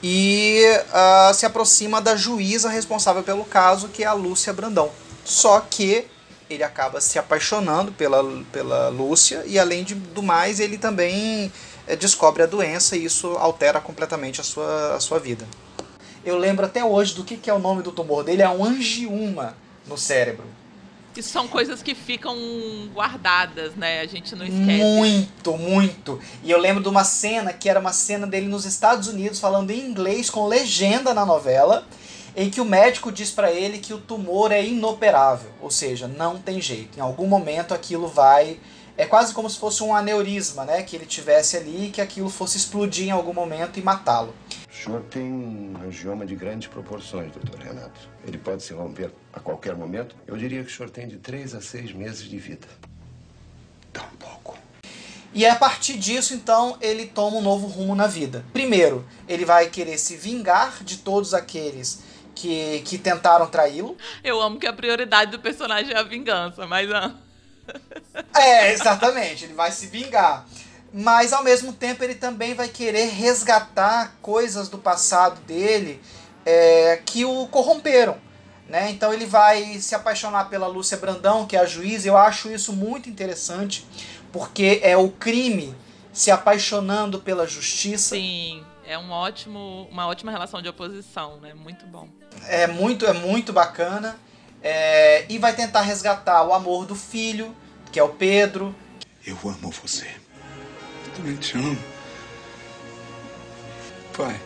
e uh, se aproxima da juíza responsável pelo caso, que é a Lúcia Brandão. Só que ele acaba se apaixonando pela, pela Lúcia e além de, do mais ele também é, descobre a doença e isso altera completamente a sua, a sua vida. Eu lembro até hoje do que, que é o nome do tumor dele, é um angioma no cérebro. Isso são coisas que ficam guardadas, né? A gente não esquece. Muito, muito. E eu lembro de uma cena que era uma cena dele nos Estados Unidos falando em inglês com legenda na novela em que o médico diz para ele que o tumor é inoperável, ou seja, não tem jeito. Em algum momento aquilo vai é quase como se fosse um aneurisma, né, que ele tivesse ali e que aquilo fosse explodir em algum momento e matá-lo. O senhor tem um angioma de grandes proporções, doutor Renato. Ele pode se romper a qualquer momento. Eu diria que o senhor tem de três a seis meses de vida. Tão pouco. E a partir disso, então, ele toma um novo rumo na vida. Primeiro, ele vai querer se vingar de todos aqueles que, que tentaram traí-lo. Eu amo que a prioridade do personagem é a vingança, mas. é, exatamente, ele vai se vingar. Mas ao mesmo tempo ele também vai querer resgatar coisas do passado dele é, que o corromperam. Né? Então ele vai se apaixonar pela Lúcia Brandão, que é a juíza. Eu acho isso muito interessante, porque é o crime se apaixonando pela justiça. Sim é um ótimo, uma ótima relação de oposição, né? Muito bom. É muito, é muito bacana. É, e vai tentar resgatar o amor do filho, que é o Pedro. Eu amo você. Eu também te amo. Pai.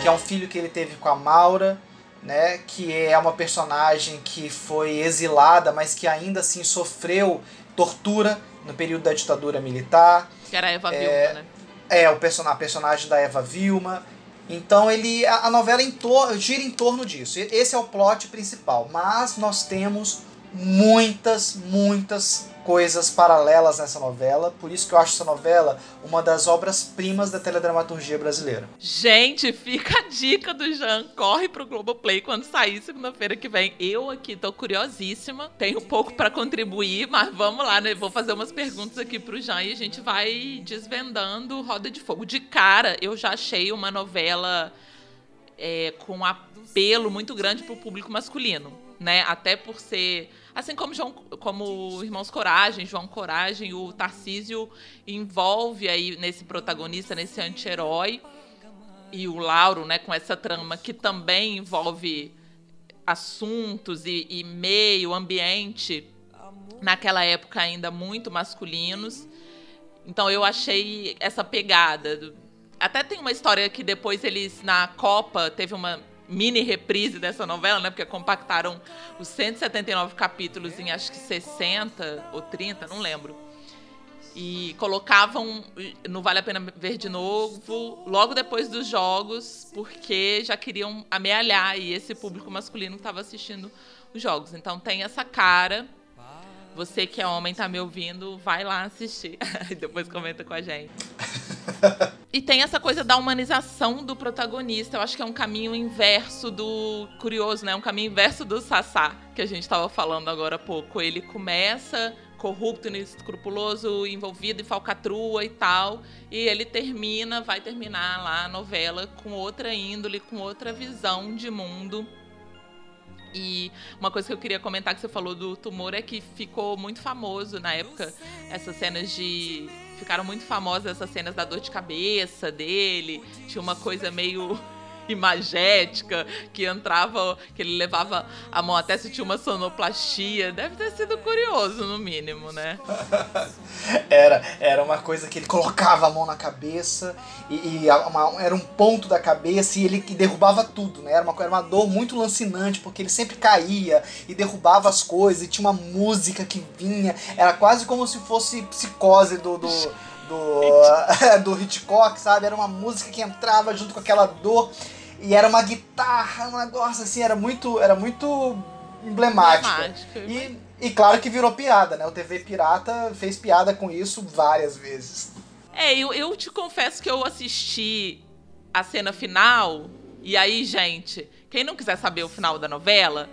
Que é um filho que ele teve com a Maura, né? Que é uma personagem que foi exilada, mas que ainda assim sofreu tortura no período da ditadura militar. Que era a Eva é, Vilma, né? É, o person a personagem da Eva Vilma. Então ele a, a novela em gira em torno disso. Esse é o plot principal. Mas nós temos muitas, muitas coisas paralelas nessa novela, por isso que eu acho essa novela uma das obras-primas da teledramaturgia brasileira. Gente, fica a dica do Jean, corre pro Globoplay quando sair segunda-feira que vem. Eu aqui tô curiosíssima, tenho pouco para contribuir, mas vamos lá, né? Vou fazer umas perguntas aqui pro Jean e a gente vai desvendando Roda de Fogo. De cara, eu já achei uma novela é, com apelo muito grande pro público masculino, né? Até por ser Assim como, João, como Irmãos Coragem, João Coragem, o Tarcísio envolve aí nesse protagonista, nesse anti-herói. E o Lauro, né, com essa trama que também envolve assuntos e, e meio ambiente naquela época ainda muito masculinos. Então eu achei essa pegada. Até tem uma história que depois eles, na Copa, teve uma mini reprise dessa novela, né? Porque compactaram os 179 capítulos em acho que 60 ou 30, não lembro. E colocavam no Vale a Pena Ver de Novo logo depois dos jogos, porque já queriam amealhar e esse público masculino que estava assistindo os jogos. Então tem essa cara. Você que é homem tá me ouvindo, vai lá assistir e depois comenta com a gente. E tem essa coisa da humanização do protagonista. Eu acho que é um caminho inverso do. Curioso, né? Um caminho inverso do Sassá, que a gente estava falando agora há pouco. Ele começa corrupto, inescrupuloso, envolvido em falcatrua e tal. E ele termina, vai terminar lá a novela com outra índole, com outra visão de mundo. E uma coisa que eu queria comentar que você falou do tumor é que ficou muito famoso na época essas cenas de. Ficaram muito famosas essas cenas da dor de cabeça dele. Tinha uma coisa meio imagética que entrava, que ele levava a mão até se tinha uma sonoplastia. Deve ter sido curioso, no mínimo, né? era, era uma coisa que ele colocava a mão na cabeça e, e uma, era um ponto da cabeça e ele que derrubava tudo, né? Era uma, era uma dor muito lancinante porque ele sempre caía e derrubava as coisas e tinha uma música que vinha. Era quase como se fosse psicose do, do do, do Hitchcock, sabe? Era uma música que entrava junto com aquela dor e era uma guitarra, um negócio assim, era muito, era muito emblemático. emblemático. E, e claro que virou piada, né? O TV Pirata fez piada com isso várias vezes. É, eu, eu te confesso que eu assisti a cena final, e aí, gente, quem não quiser saber o final da novela,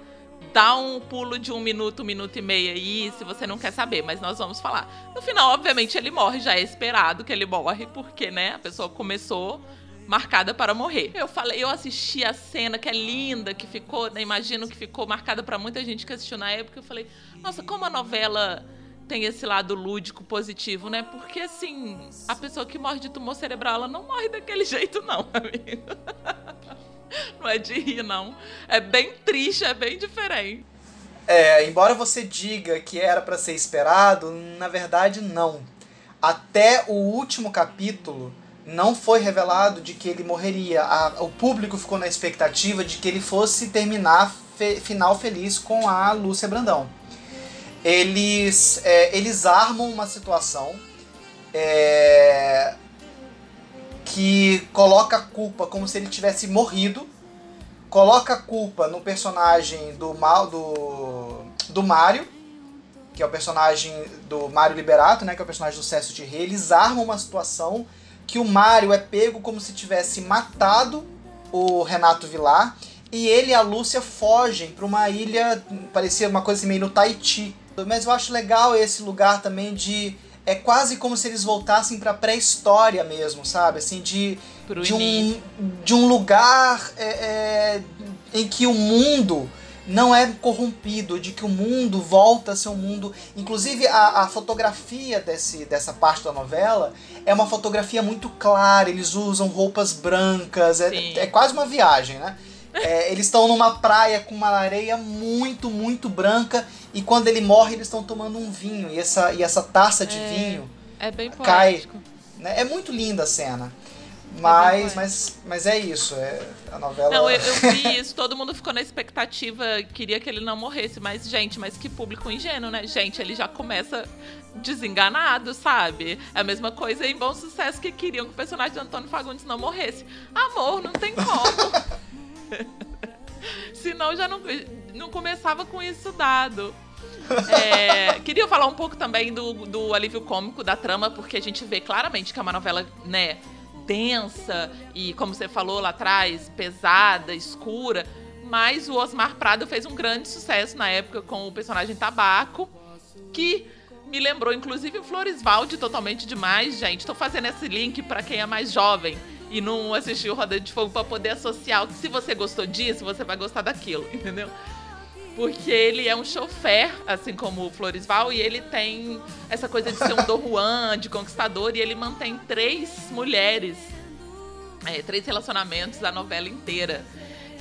dá um pulo de um minuto, um minuto e meio aí, se você não quer saber, mas nós vamos falar. No final, obviamente, ele morre, já é esperado que ele morre, porque, né, a pessoa começou marcada para morrer. Eu falei, eu assisti a cena que é linda, que ficou, né, imagino que ficou marcada para muita gente que assistiu na época. Eu falei, nossa, como a novela tem esse lado lúdico positivo, né? Porque assim, a pessoa que morre de tumor cerebral, ela não morre daquele jeito, não, amigo. Não é de rir, não. É bem triste, é bem diferente. É, embora você diga que era para ser esperado, na verdade não. Até o último capítulo não foi revelado de que ele morreria. A, o público ficou na expectativa de que ele fosse terminar fe, final feliz com a Lúcia Brandão. Eles, é, eles armam uma situação é, que coloca a culpa como se ele tivesse morrido, coloca a culpa no personagem do mal do do Mario, que é o personagem do Mario Liberato, né, que é o personagem do Cécio de Rei. Eles armam uma situação que o Mario é pego como se tivesse matado o Renato Vilar e ele e a Lúcia fogem para uma ilha, parecia uma coisa assim, meio no Tahiti. Mas eu acho legal esse lugar também de é quase como se eles voltassem para pré-história mesmo, sabe? Assim, de, de, um, de um lugar é, é, em que o mundo não é corrompido, de que o mundo volta a ser um mundo. Inclusive, a, a fotografia desse, dessa parte da novela é uma fotografia muito clara, eles usam roupas brancas, é, é quase uma viagem, né? É, eles estão numa praia com uma areia muito, muito branca e quando ele morre eles estão tomando um vinho e essa, e essa taça de é, vinho é bem cai. Né? É muito linda a cena. Mas, é mas, mas é isso, é a novela. Não, eu, eu, vi isso, todo mundo ficou na expectativa, queria que ele não morresse, mas, gente, mas que público ingênuo, né? Gente, ele já começa desenganado, sabe? É a mesma coisa em Bom Sucesso que queriam que o personagem de Antônio Fagundes não morresse. Amor, não tem como. Senão já não, não começava com isso dado. É, queria falar um pouco também do, do alívio cômico da trama, porque a gente vê claramente que é uma novela, né, densa e, como você falou lá atrás, pesada, escura. Mas o Osmar Prado fez um grande sucesso na época com o personagem Tabaco, que me lembrou, inclusive, o Floresvalde totalmente demais, gente. Tô fazendo esse link para quem é mais jovem e não assistiu Roda de Fogo para poder associar que se você gostou disso, você vai gostar daquilo, entendeu? Porque ele é um chofer, assim como o Floresval, e ele tem essa coisa de ser um Don Juan, de conquistador, e ele mantém três mulheres, é, três relacionamentos da novela inteira.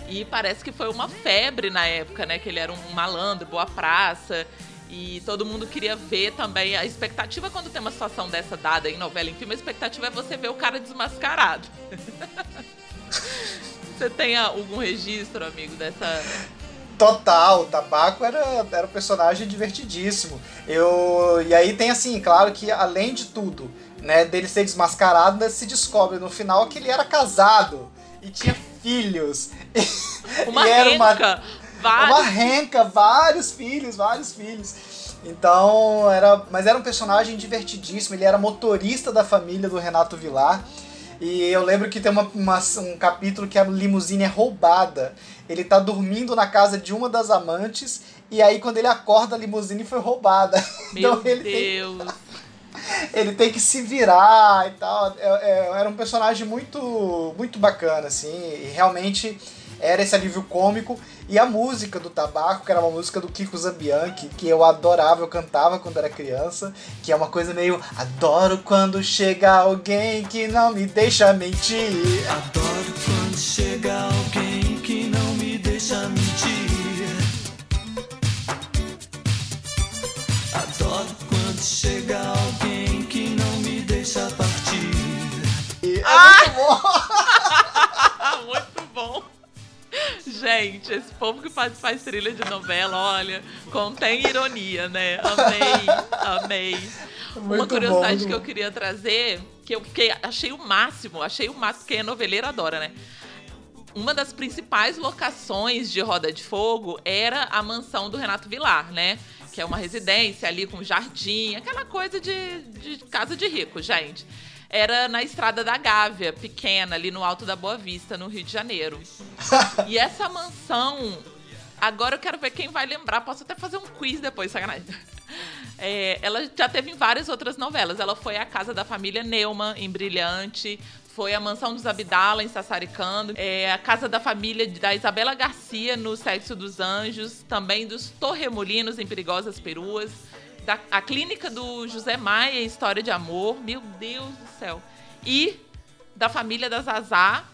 E parece que foi uma febre na época, né? Que ele era um malandro, boa praça. E todo mundo queria ver também. A expectativa quando tem uma situação dessa dada em novela, em filme, a expectativa é você ver o cara desmascarado. você tem algum registro, amigo, dessa. Total, o Tabaco era, era um personagem divertidíssimo. Eu, e aí tem assim, claro que além de tudo, né, dele ser desmascarado, né, se descobre no final que ele era casado e tinha filhos. Uma e era uma, vários. uma renca, vários filhos, vários filhos. Então, era, mas era um personagem divertidíssimo, ele era motorista da família do Renato Vilar. E eu lembro que tem uma, uma- um capítulo que a limusine é roubada. Ele tá dormindo na casa de uma das amantes, e aí quando ele acorda, a limusine foi roubada. Meu então ele tem, Deus. ele tem que se virar e tal. É- é- era um personagem muito, muito bacana, assim, e realmente era esse alívio cômico. E a música do Tabaco, que era uma música do Kiko Zambianchi, que eu adorava, eu cantava quando era criança, que é uma coisa meio adoro quando chega alguém que não me deixa mentir. Adoro quando chega alguém que não me deixa mentir. Adoro quando chega alguém que não me deixa partir. Gente, esse povo que faz, faz trilha de novela, olha, contém ironia, né? Amei, amei. Uma Muito curiosidade bom. que eu queria trazer, que eu fiquei, achei o máximo, achei o máximo, quem é noveleiro adora, né? Uma das principais locações de Roda de Fogo era a mansão do Renato Vilar, né? Que é uma residência ali com jardim, aquela coisa de, de casa de rico, gente. Era na Estrada da Gávea, pequena, ali no Alto da Boa Vista, no Rio de Janeiro. E essa mansão, agora eu quero ver quem vai lembrar. Posso até fazer um quiz depois, sacanagem. É, ela já teve em várias outras novelas. Ela foi a casa da família Neumann, em Brilhante. Foi a mansão dos Abdala, em Sassaricando. É, a casa da família da Isabela Garcia, no Sexo dos Anjos. Também dos Torremolinos, em Perigosas Peruas. Da, a clínica do José Maia, História de Amor. Meu Deus do céu. E da família da Zazá,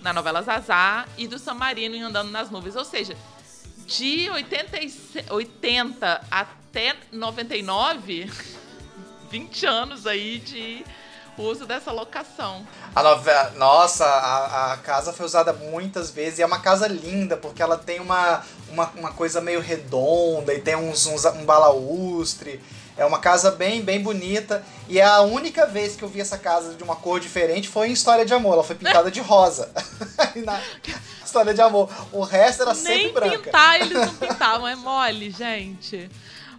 na novela Zazá, e do Samarino em Andando nas Nuvens. Ou seja, de 86 80 até 99, 20 anos aí de uso dessa locação. A novela, nossa, a, a casa foi usada muitas vezes e é uma casa linda, porque ela tem uma, uma, uma coisa meio redonda e tem uns, uns um balaustre. É uma casa bem, bem bonita. E é a única vez que eu vi essa casa de uma cor diferente foi em História de Amor. Ela foi pintada de rosa. Na História de Amor. O resto era sempre Nem branca. pintar eles não pintavam, é mole, gente.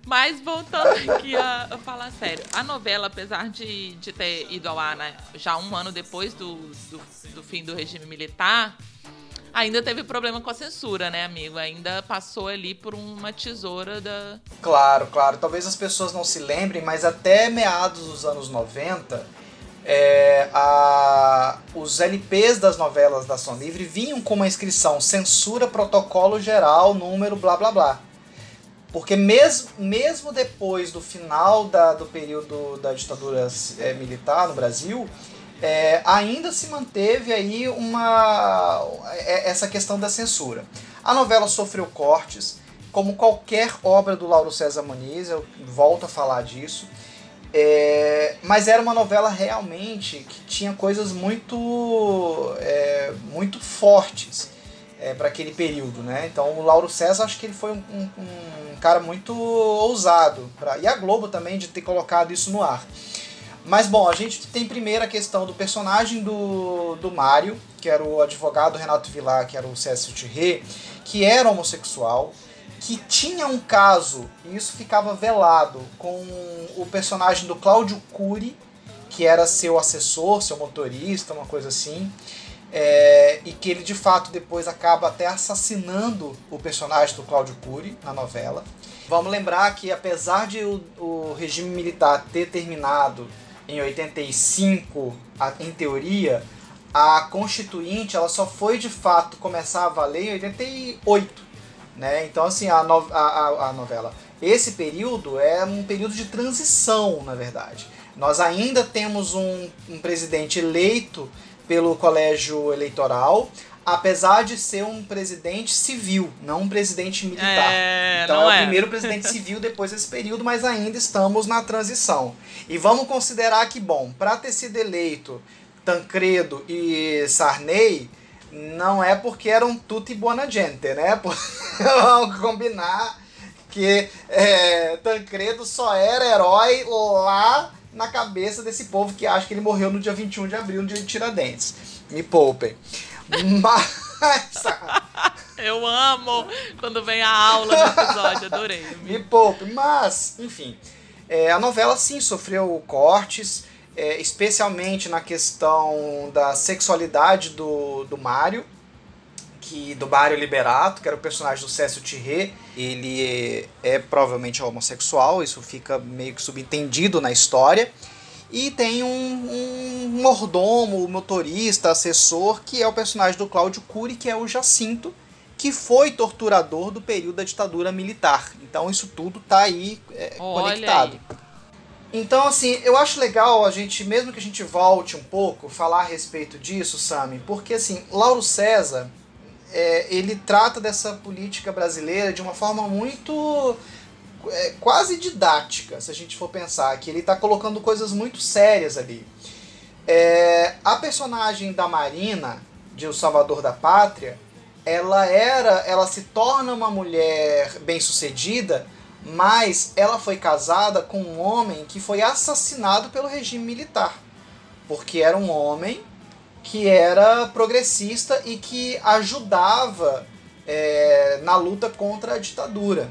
Mas voltando aqui a, a falar sério, a novela, apesar de, de ter ido ao ar né, já um ano depois do, do, do fim do regime militar, ainda teve problema com a censura, né, amigo? Ainda passou ali por uma tesoura da. Claro, claro. Talvez as pessoas não se lembrem, mas até meados dos anos 90, é, a- os LPs das novelas da Ação Livre vinham com uma inscrição censura protocolo geral, número blá blá blá. Porque mesmo, mesmo depois do final da, do período da ditadura é, militar no Brasil, é, ainda se manteve aí uma é, essa questão da censura. A novela sofreu cortes, como qualquer obra do Lauro César Muniz, eu volto a falar disso. É, mas era uma novela realmente que tinha coisas muito, é, muito fortes para aquele período, né? Então o Lauro César acho que ele foi um, um- um cara muito ousado pra, e a Globo também de ter colocado isso no ar. Mas bom, a gente tem primeiro a questão do personagem do, do Mário, que era o advogado Renato Vilar, que era o Cécio Thierry, que era homossexual, que tinha um caso, e isso ficava velado, com o personagem do Cláudio Cury, que era seu assessor, seu motorista, uma coisa assim. É, e que ele de fato depois acaba até assassinando o personagem do Cláudio Cury na novela. Vamos lembrar que apesar de o, o regime militar ter terminado em 85, a- em teoria, a Constituinte ela só foi de fato começar a valer em 88. Né? Então assim, a, no- a, a- novela. Esse período é um período de transição, na verdade. Nós ainda temos um, um presidente eleito pelo colégio eleitoral. Apesar de ser um presidente civil, não um presidente militar. É, então é o é. primeiro presidente civil depois desse período, mas ainda estamos na transição. E vamos considerar que, bom, para ter sido eleito Tancredo e Sarney, não é porque eram tutti buona gente, né? vamos combinar que é, Tancredo só era herói lá na cabeça desse povo que acha que ele morreu no dia 21 de abril, no dia de Tiradentes. Me poupem. Mas. Eu amo quando vem a aula do episódio, adorei. Me poupe. Mas, enfim, é, a novela sim sofreu cortes, é, especialmente na questão da sexualidade do, do Mário, que do Mário Liberato, que era o personagem do Cécio Tirré. Ele é, é provavelmente homossexual, isso fica meio que subentendido na história. E tem um, um mordomo, motorista, assessor, que é o personagem do Cláudio Cury, que é o Jacinto, que foi torturador do período da ditadura militar. Então isso tudo tá aí é, conectado. aí. Então, assim, eu acho legal a gente, mesmo que a gente volte um pouco, falar a respeito disso, Sami, porque, assim, Lauro César, é, ele trata dessa política brasileira de uma forma muito é, quase didática, se a gente for pensar, que ele está colocando coisas muito sérias ali. É, a personagem da Marina, de O Salvador da Pátria, ela era, ela se torna uma mulher bem-sucedida, mas ela foi casada com um homem que foi assassinado pelo regime militar, porque era um homem que era progressista e que ajudava é, na luta contra a ditadura.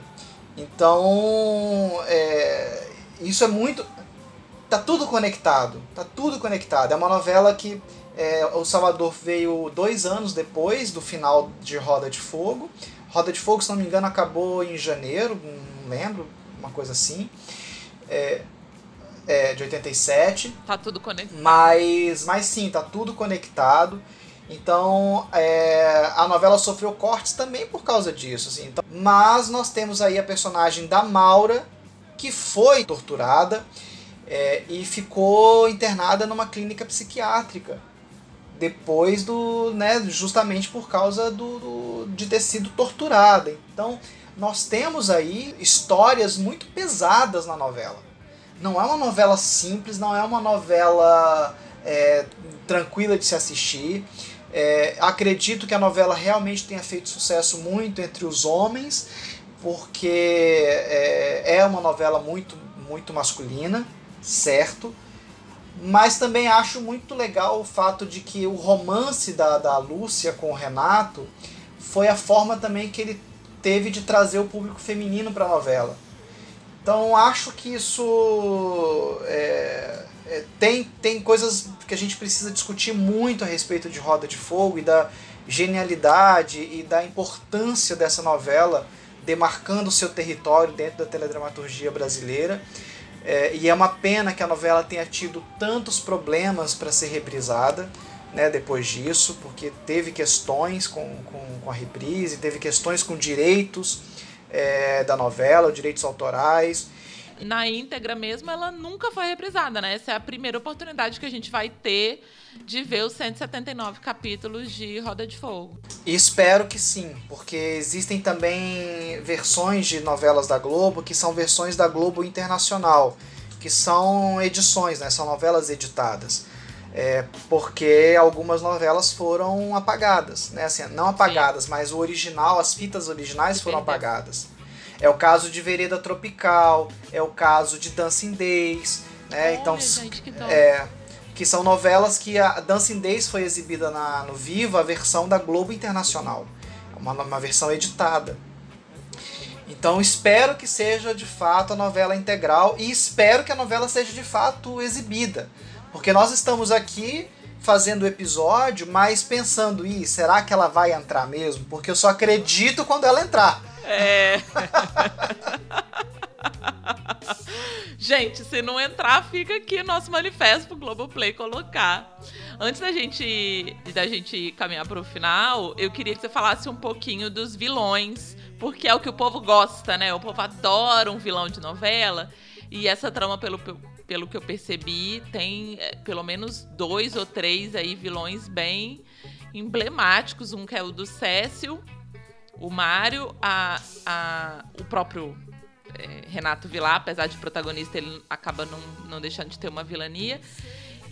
Então, é, isso é muito. Tá tudo conectado. Tá tudo conectado. É uma novela que é, o Salvador veio dois anos depois do final de Roda de Fogo. Roda de Fogo, se não me engano, acabou em janeiro, não lembro, uma coisa assim. É, é, de 87. Tá tudo conectado. Mas, mas sim, tá tudo conectado. Então, é, a novela sofreu cortes também por causa disso. Assim. Então, mas nós temos aí a personagem da Maura, que foi torturada é, e ficou internada numa clínica psiquiátrica. Depois do. Né, justamente por causa do, do, de ter sido torturada. Então, nós temos aí histórias muito pesadas na novela. Não é uma novela simples, não é uma novela é, tranquila de se assistir. É, acredito que a novela realmente tenha feito sucesso muito entre os homens, porque é, é uma novela muito, muito masculina, certo? Mas também acho muito legal o fato de que o romance da, da Lúcia com o Renato foi a forma também que ele teve de trazer o público feminino para a novela. Então acho que isso é, é, tem, tem coisas que a gente precisa discutir muito a respeito de Roda de Fogo e da genialidade e da importância dessa novela demarcando o seu território dentro da teledramaturgia brasileira. É, e é uma pena que a novela tenha tido tantos problemas para ser reprisada né, depois disso, porque teve questões com, com, com a reprise, teve questões com direitos é, da novela, direitos autorais. Na íntegra mesmo, ela nunca foi reprisada, né? Essa é a primeira oportunidade que a gente vai ter de ver os 179 capítulos de Roda de Fogo. E espero que sim, porque existem também versões de novelas da Globo que são versões da Globo Internacional, que são edições, né? São novelas editadas. É, porque algumas novelas foram apagadas, né? Assim, não apagadas, Sim. mas o original, as fitas originais foram apagadas. É o caso de Vereda Tropical, é o caso de Dancing Days, né? Olha, então, gente, que, é, que são novelas que a Dancing Days foi exibida na, no Viva, a versão da Globo Internacional, uma, uma versão editada. Então espero que seja de fato a novela integral e espero que a novela seja de fato exibida. Porque nós estamos aqui fazendo o episódio, mas pensando, Ih, será que ela vai entrar mesmo? Porque eu só acredito quando ela entrar. É. gente, se não entrar, fica aqui nosso manifesto pro Globoplay colocar. Antes da gente, da gente caminhar pro final, eu queria que você falasse um pouquinho dos vilões, porque é o que o povo gosta, né? O povo adora um vilão de novela. E essa trama, pelo, pelo que eu percebi, tem é, pelo menos dois ou três aí vilões bem emblemáticos. Um que é o do Cécio, o Mário, a, a, o próprio é, Renato Vilar, apesar de protagonista, ele acaba não, não deixando de ter uma vilania.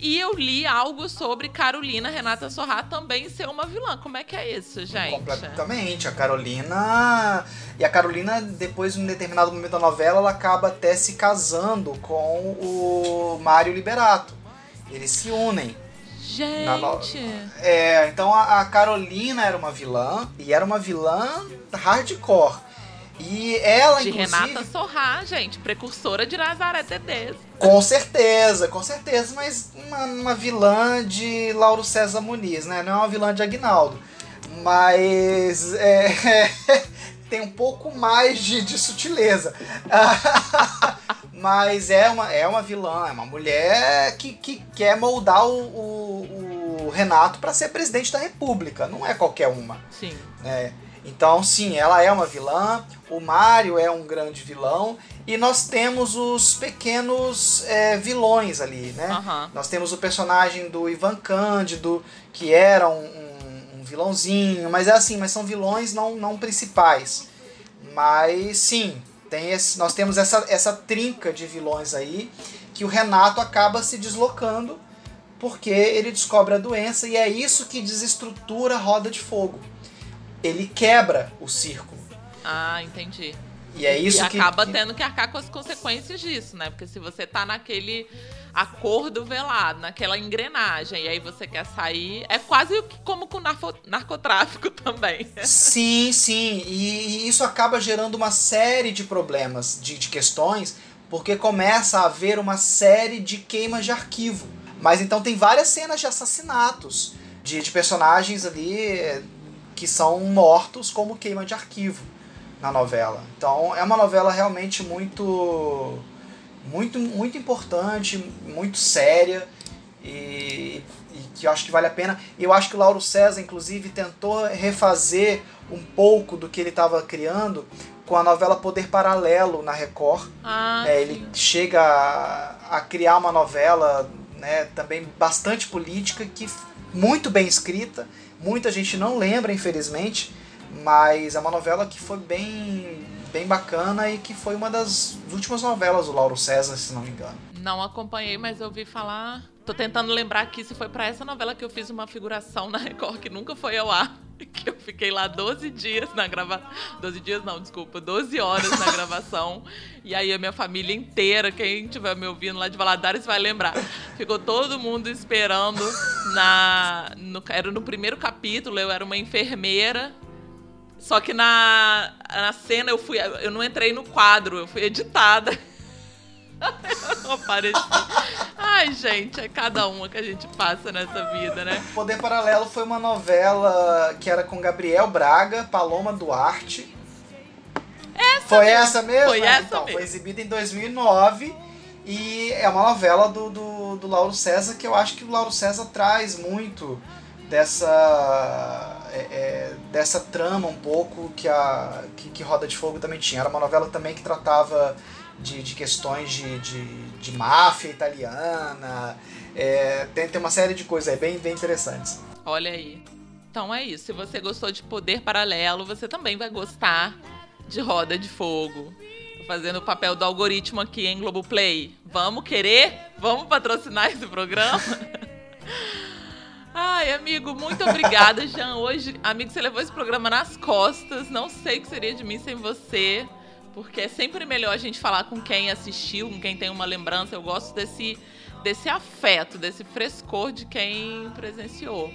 E eu li algo sobre Carolina Renata Sorrá também ser uma vilã. Como é que é isso, gente? Completamente. A Carolina. E a Carolina, depois, em um determinado momento da novela, ela acaba até se casando com o Mário Liberato. Eles se unem. Gente! É, então a, a Carolina era uma vilã, e era uma vilã hardcore. E ela, de inclusive... Renata Sorrá, gente, precursora de Nazaré Tedesco. Com certeza, com certeza, mas uma, uma, vilã de Lauro César Muniz, né? Não é uma vilã de Agnaldo. Mas é, tem um pouco mais de, de sutileza. mas é uma, é uma vilã, é uma mulher que, que quer moldar o, o, o Renato para ser presidente da República. Não é qualquer uma. Sim. É. Então, sim, ela é uma vilã, o Mario é um grande vilão, e nós temos os pequenos é, vilões ali, né? Uhum. Nós temos o personagem do Ivan Cândido, que era um, um, um, vilãozinho, mas é assim, mas são vilões não, não principais. Mas sim, tem esse, nós temos essa, essa trinca de vilões aí, que o Renato acaba se deslocando porque ele descobre a doença e é isso que desestrutura a roda de fogo ele quebra o círculo. Ah, entendi. E é isso e que. acaba que... tendo que arcar com as consequências disso, né? Porque se você tá naquele acordo velado, naquela engrenagem, e aí você quer sair, é quase como com narco... narcotráfico também. Sim, sim. E, isso acaba gerando uma série de problemas, de, de questões, porque começa a haver uma série de queimas de arquivo. Mas então tem várias cenas de assassinatos de, de personagens ali que são mortos como queima de arquivo na novela. Então é uma novela realmente muito muito muito importante, muito séria e, e que eu acho que vale a pena. Eu acho que o Lauro César inclusive tentou refazer um pouco do que ele estava criando com a novela Poder Paralelo na Record. Ah, é, ele chega a, a, criar uma novela né, também bastante política que muito bem escrita Muita gente não lembra, infelizmente, mas é uma novela que foi bem, bem bacana e que foi uma das últimas novelas do Lauro César, se não me engano. Não acompanhei, mas eu ouvi falar. Tô tentando lembrar aqui se foi para essa novela que eu fiz uma figuração na Record que nunca foi ao ar. Que eu fiquei lá 12 dias na gravação. 12 dias não, desculpa, 12 horas na gravação. e aí a minha família inteira, quem estiver me ouvindo lá de Valadares vai lembrar. Ficou todo mundo esperando na. No, era no primeiro capítulo, eu era uma enfermeira. Só que na, na cena eu fui. Eu não entrei no quadro, eu fui editada. eu não apareci. Ai, gente, é cada uma que a gente passa nessa vida, né? Poder Paralelo foi uma novela que era com Gabriel Braga, Paloma Duarte. Essa foi mesmo. essa mesmo? Foi essa então, mesmo. Foi exibida em 2009 e é uma novela do, do, do Lauro César que eu acho que o Lauro César traz muito dessa é, é, dessa trama um pouco que a que, que Roda de Fogo também tinha. Era uma novela também que tratava de, de questões de, de, de máfia italiana. É, tem, tem uma série de coisas aí bem, bem interessantes. Olha aí. Então é isso. Se você gostou de Poder Paralelo, você também vai gostar de Roda de Fogo. Tô fazendo o papel do algoritmo aqui em Globoplay. Vamos querer? Vamos patrocinar esse programa? Ai, amigo, muito obrigada, Jean. Hoje, amigo, você levou esse programa nas costas. Não sei o que seria de mim sem você. Porque é sempre melhor a gente falar com quem assistiu, com quem tem uma lembrança. Eu gosto desse, desse afeto, desse frescor de quem presenciou.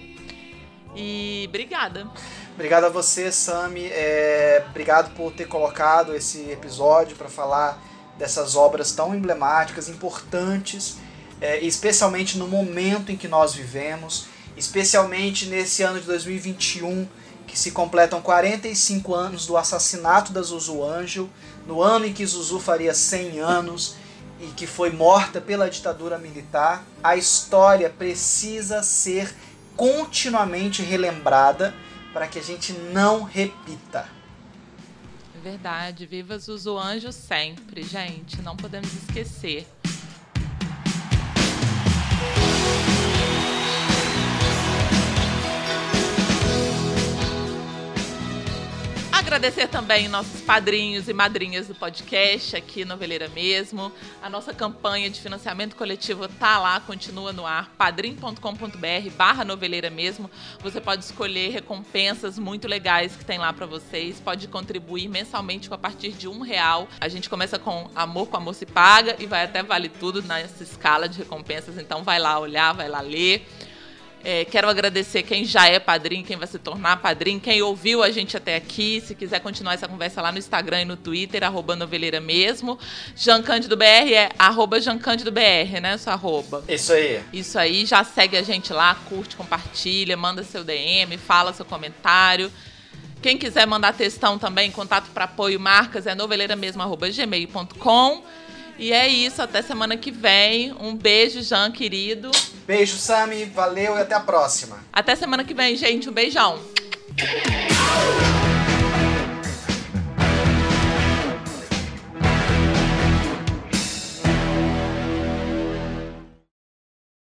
E obrigada. Obrigado a você, Sami. É, obrigado por ter colocado esse episódio para falar dessas obras tão emblemáticas, importantes, é, especialmente no momento em que nós vivemos, especialmente nesse ano de 2021 que se completam 45 anos do assassinato da Zuzu Angel, no ano em que Zuzu faria 100 anos e que foi morta pela ditadura militar, a história precisa ser continuamente relembrada para que a gente não repita. Verdade, viva Zuzu Anjo sempre, gente, não podemos esquecer. Agradecer também nossos padrinhos e madrinhas do podcast aqui Noveleira mesmo. A nossa campanha de financiamento coletivo tá lá, continua no ar, padrim.com.br barra noveleira mesmo. Você pode escolher recompensas muito legais que tem lá para vocês. Pode contribuir mensalmente com a partir de um real. A gente começa com Amor com Amor se Paga e vai até Vale Tudo nessa escala de recompensas. Então vai lá olhar, vai lá ler. É, quero agradecer quem já é padrinho, quem vai se tornar padrinho, quem ouviu a gente até aqui. Se quiser continuar essa conversa lá no Instagram e no Twitter, arroba noveleira mesmo. Jean Cândido BR é arroba Jean Cândido BR, né? Sua arroba. Isso aí. Isso aí, já segue a gente lá, curte, compartilha, manda seu DM, fala seu comentário. Quem quiser mandar textão também, contato para apoio marcas é noveleira_mesmo@gmail.com. E é isso, até semana que vem. Um beijo, Jean, querido. Beijo, Sami. Valeu e até a próxima. Até semana que vem, gente. Um beijão.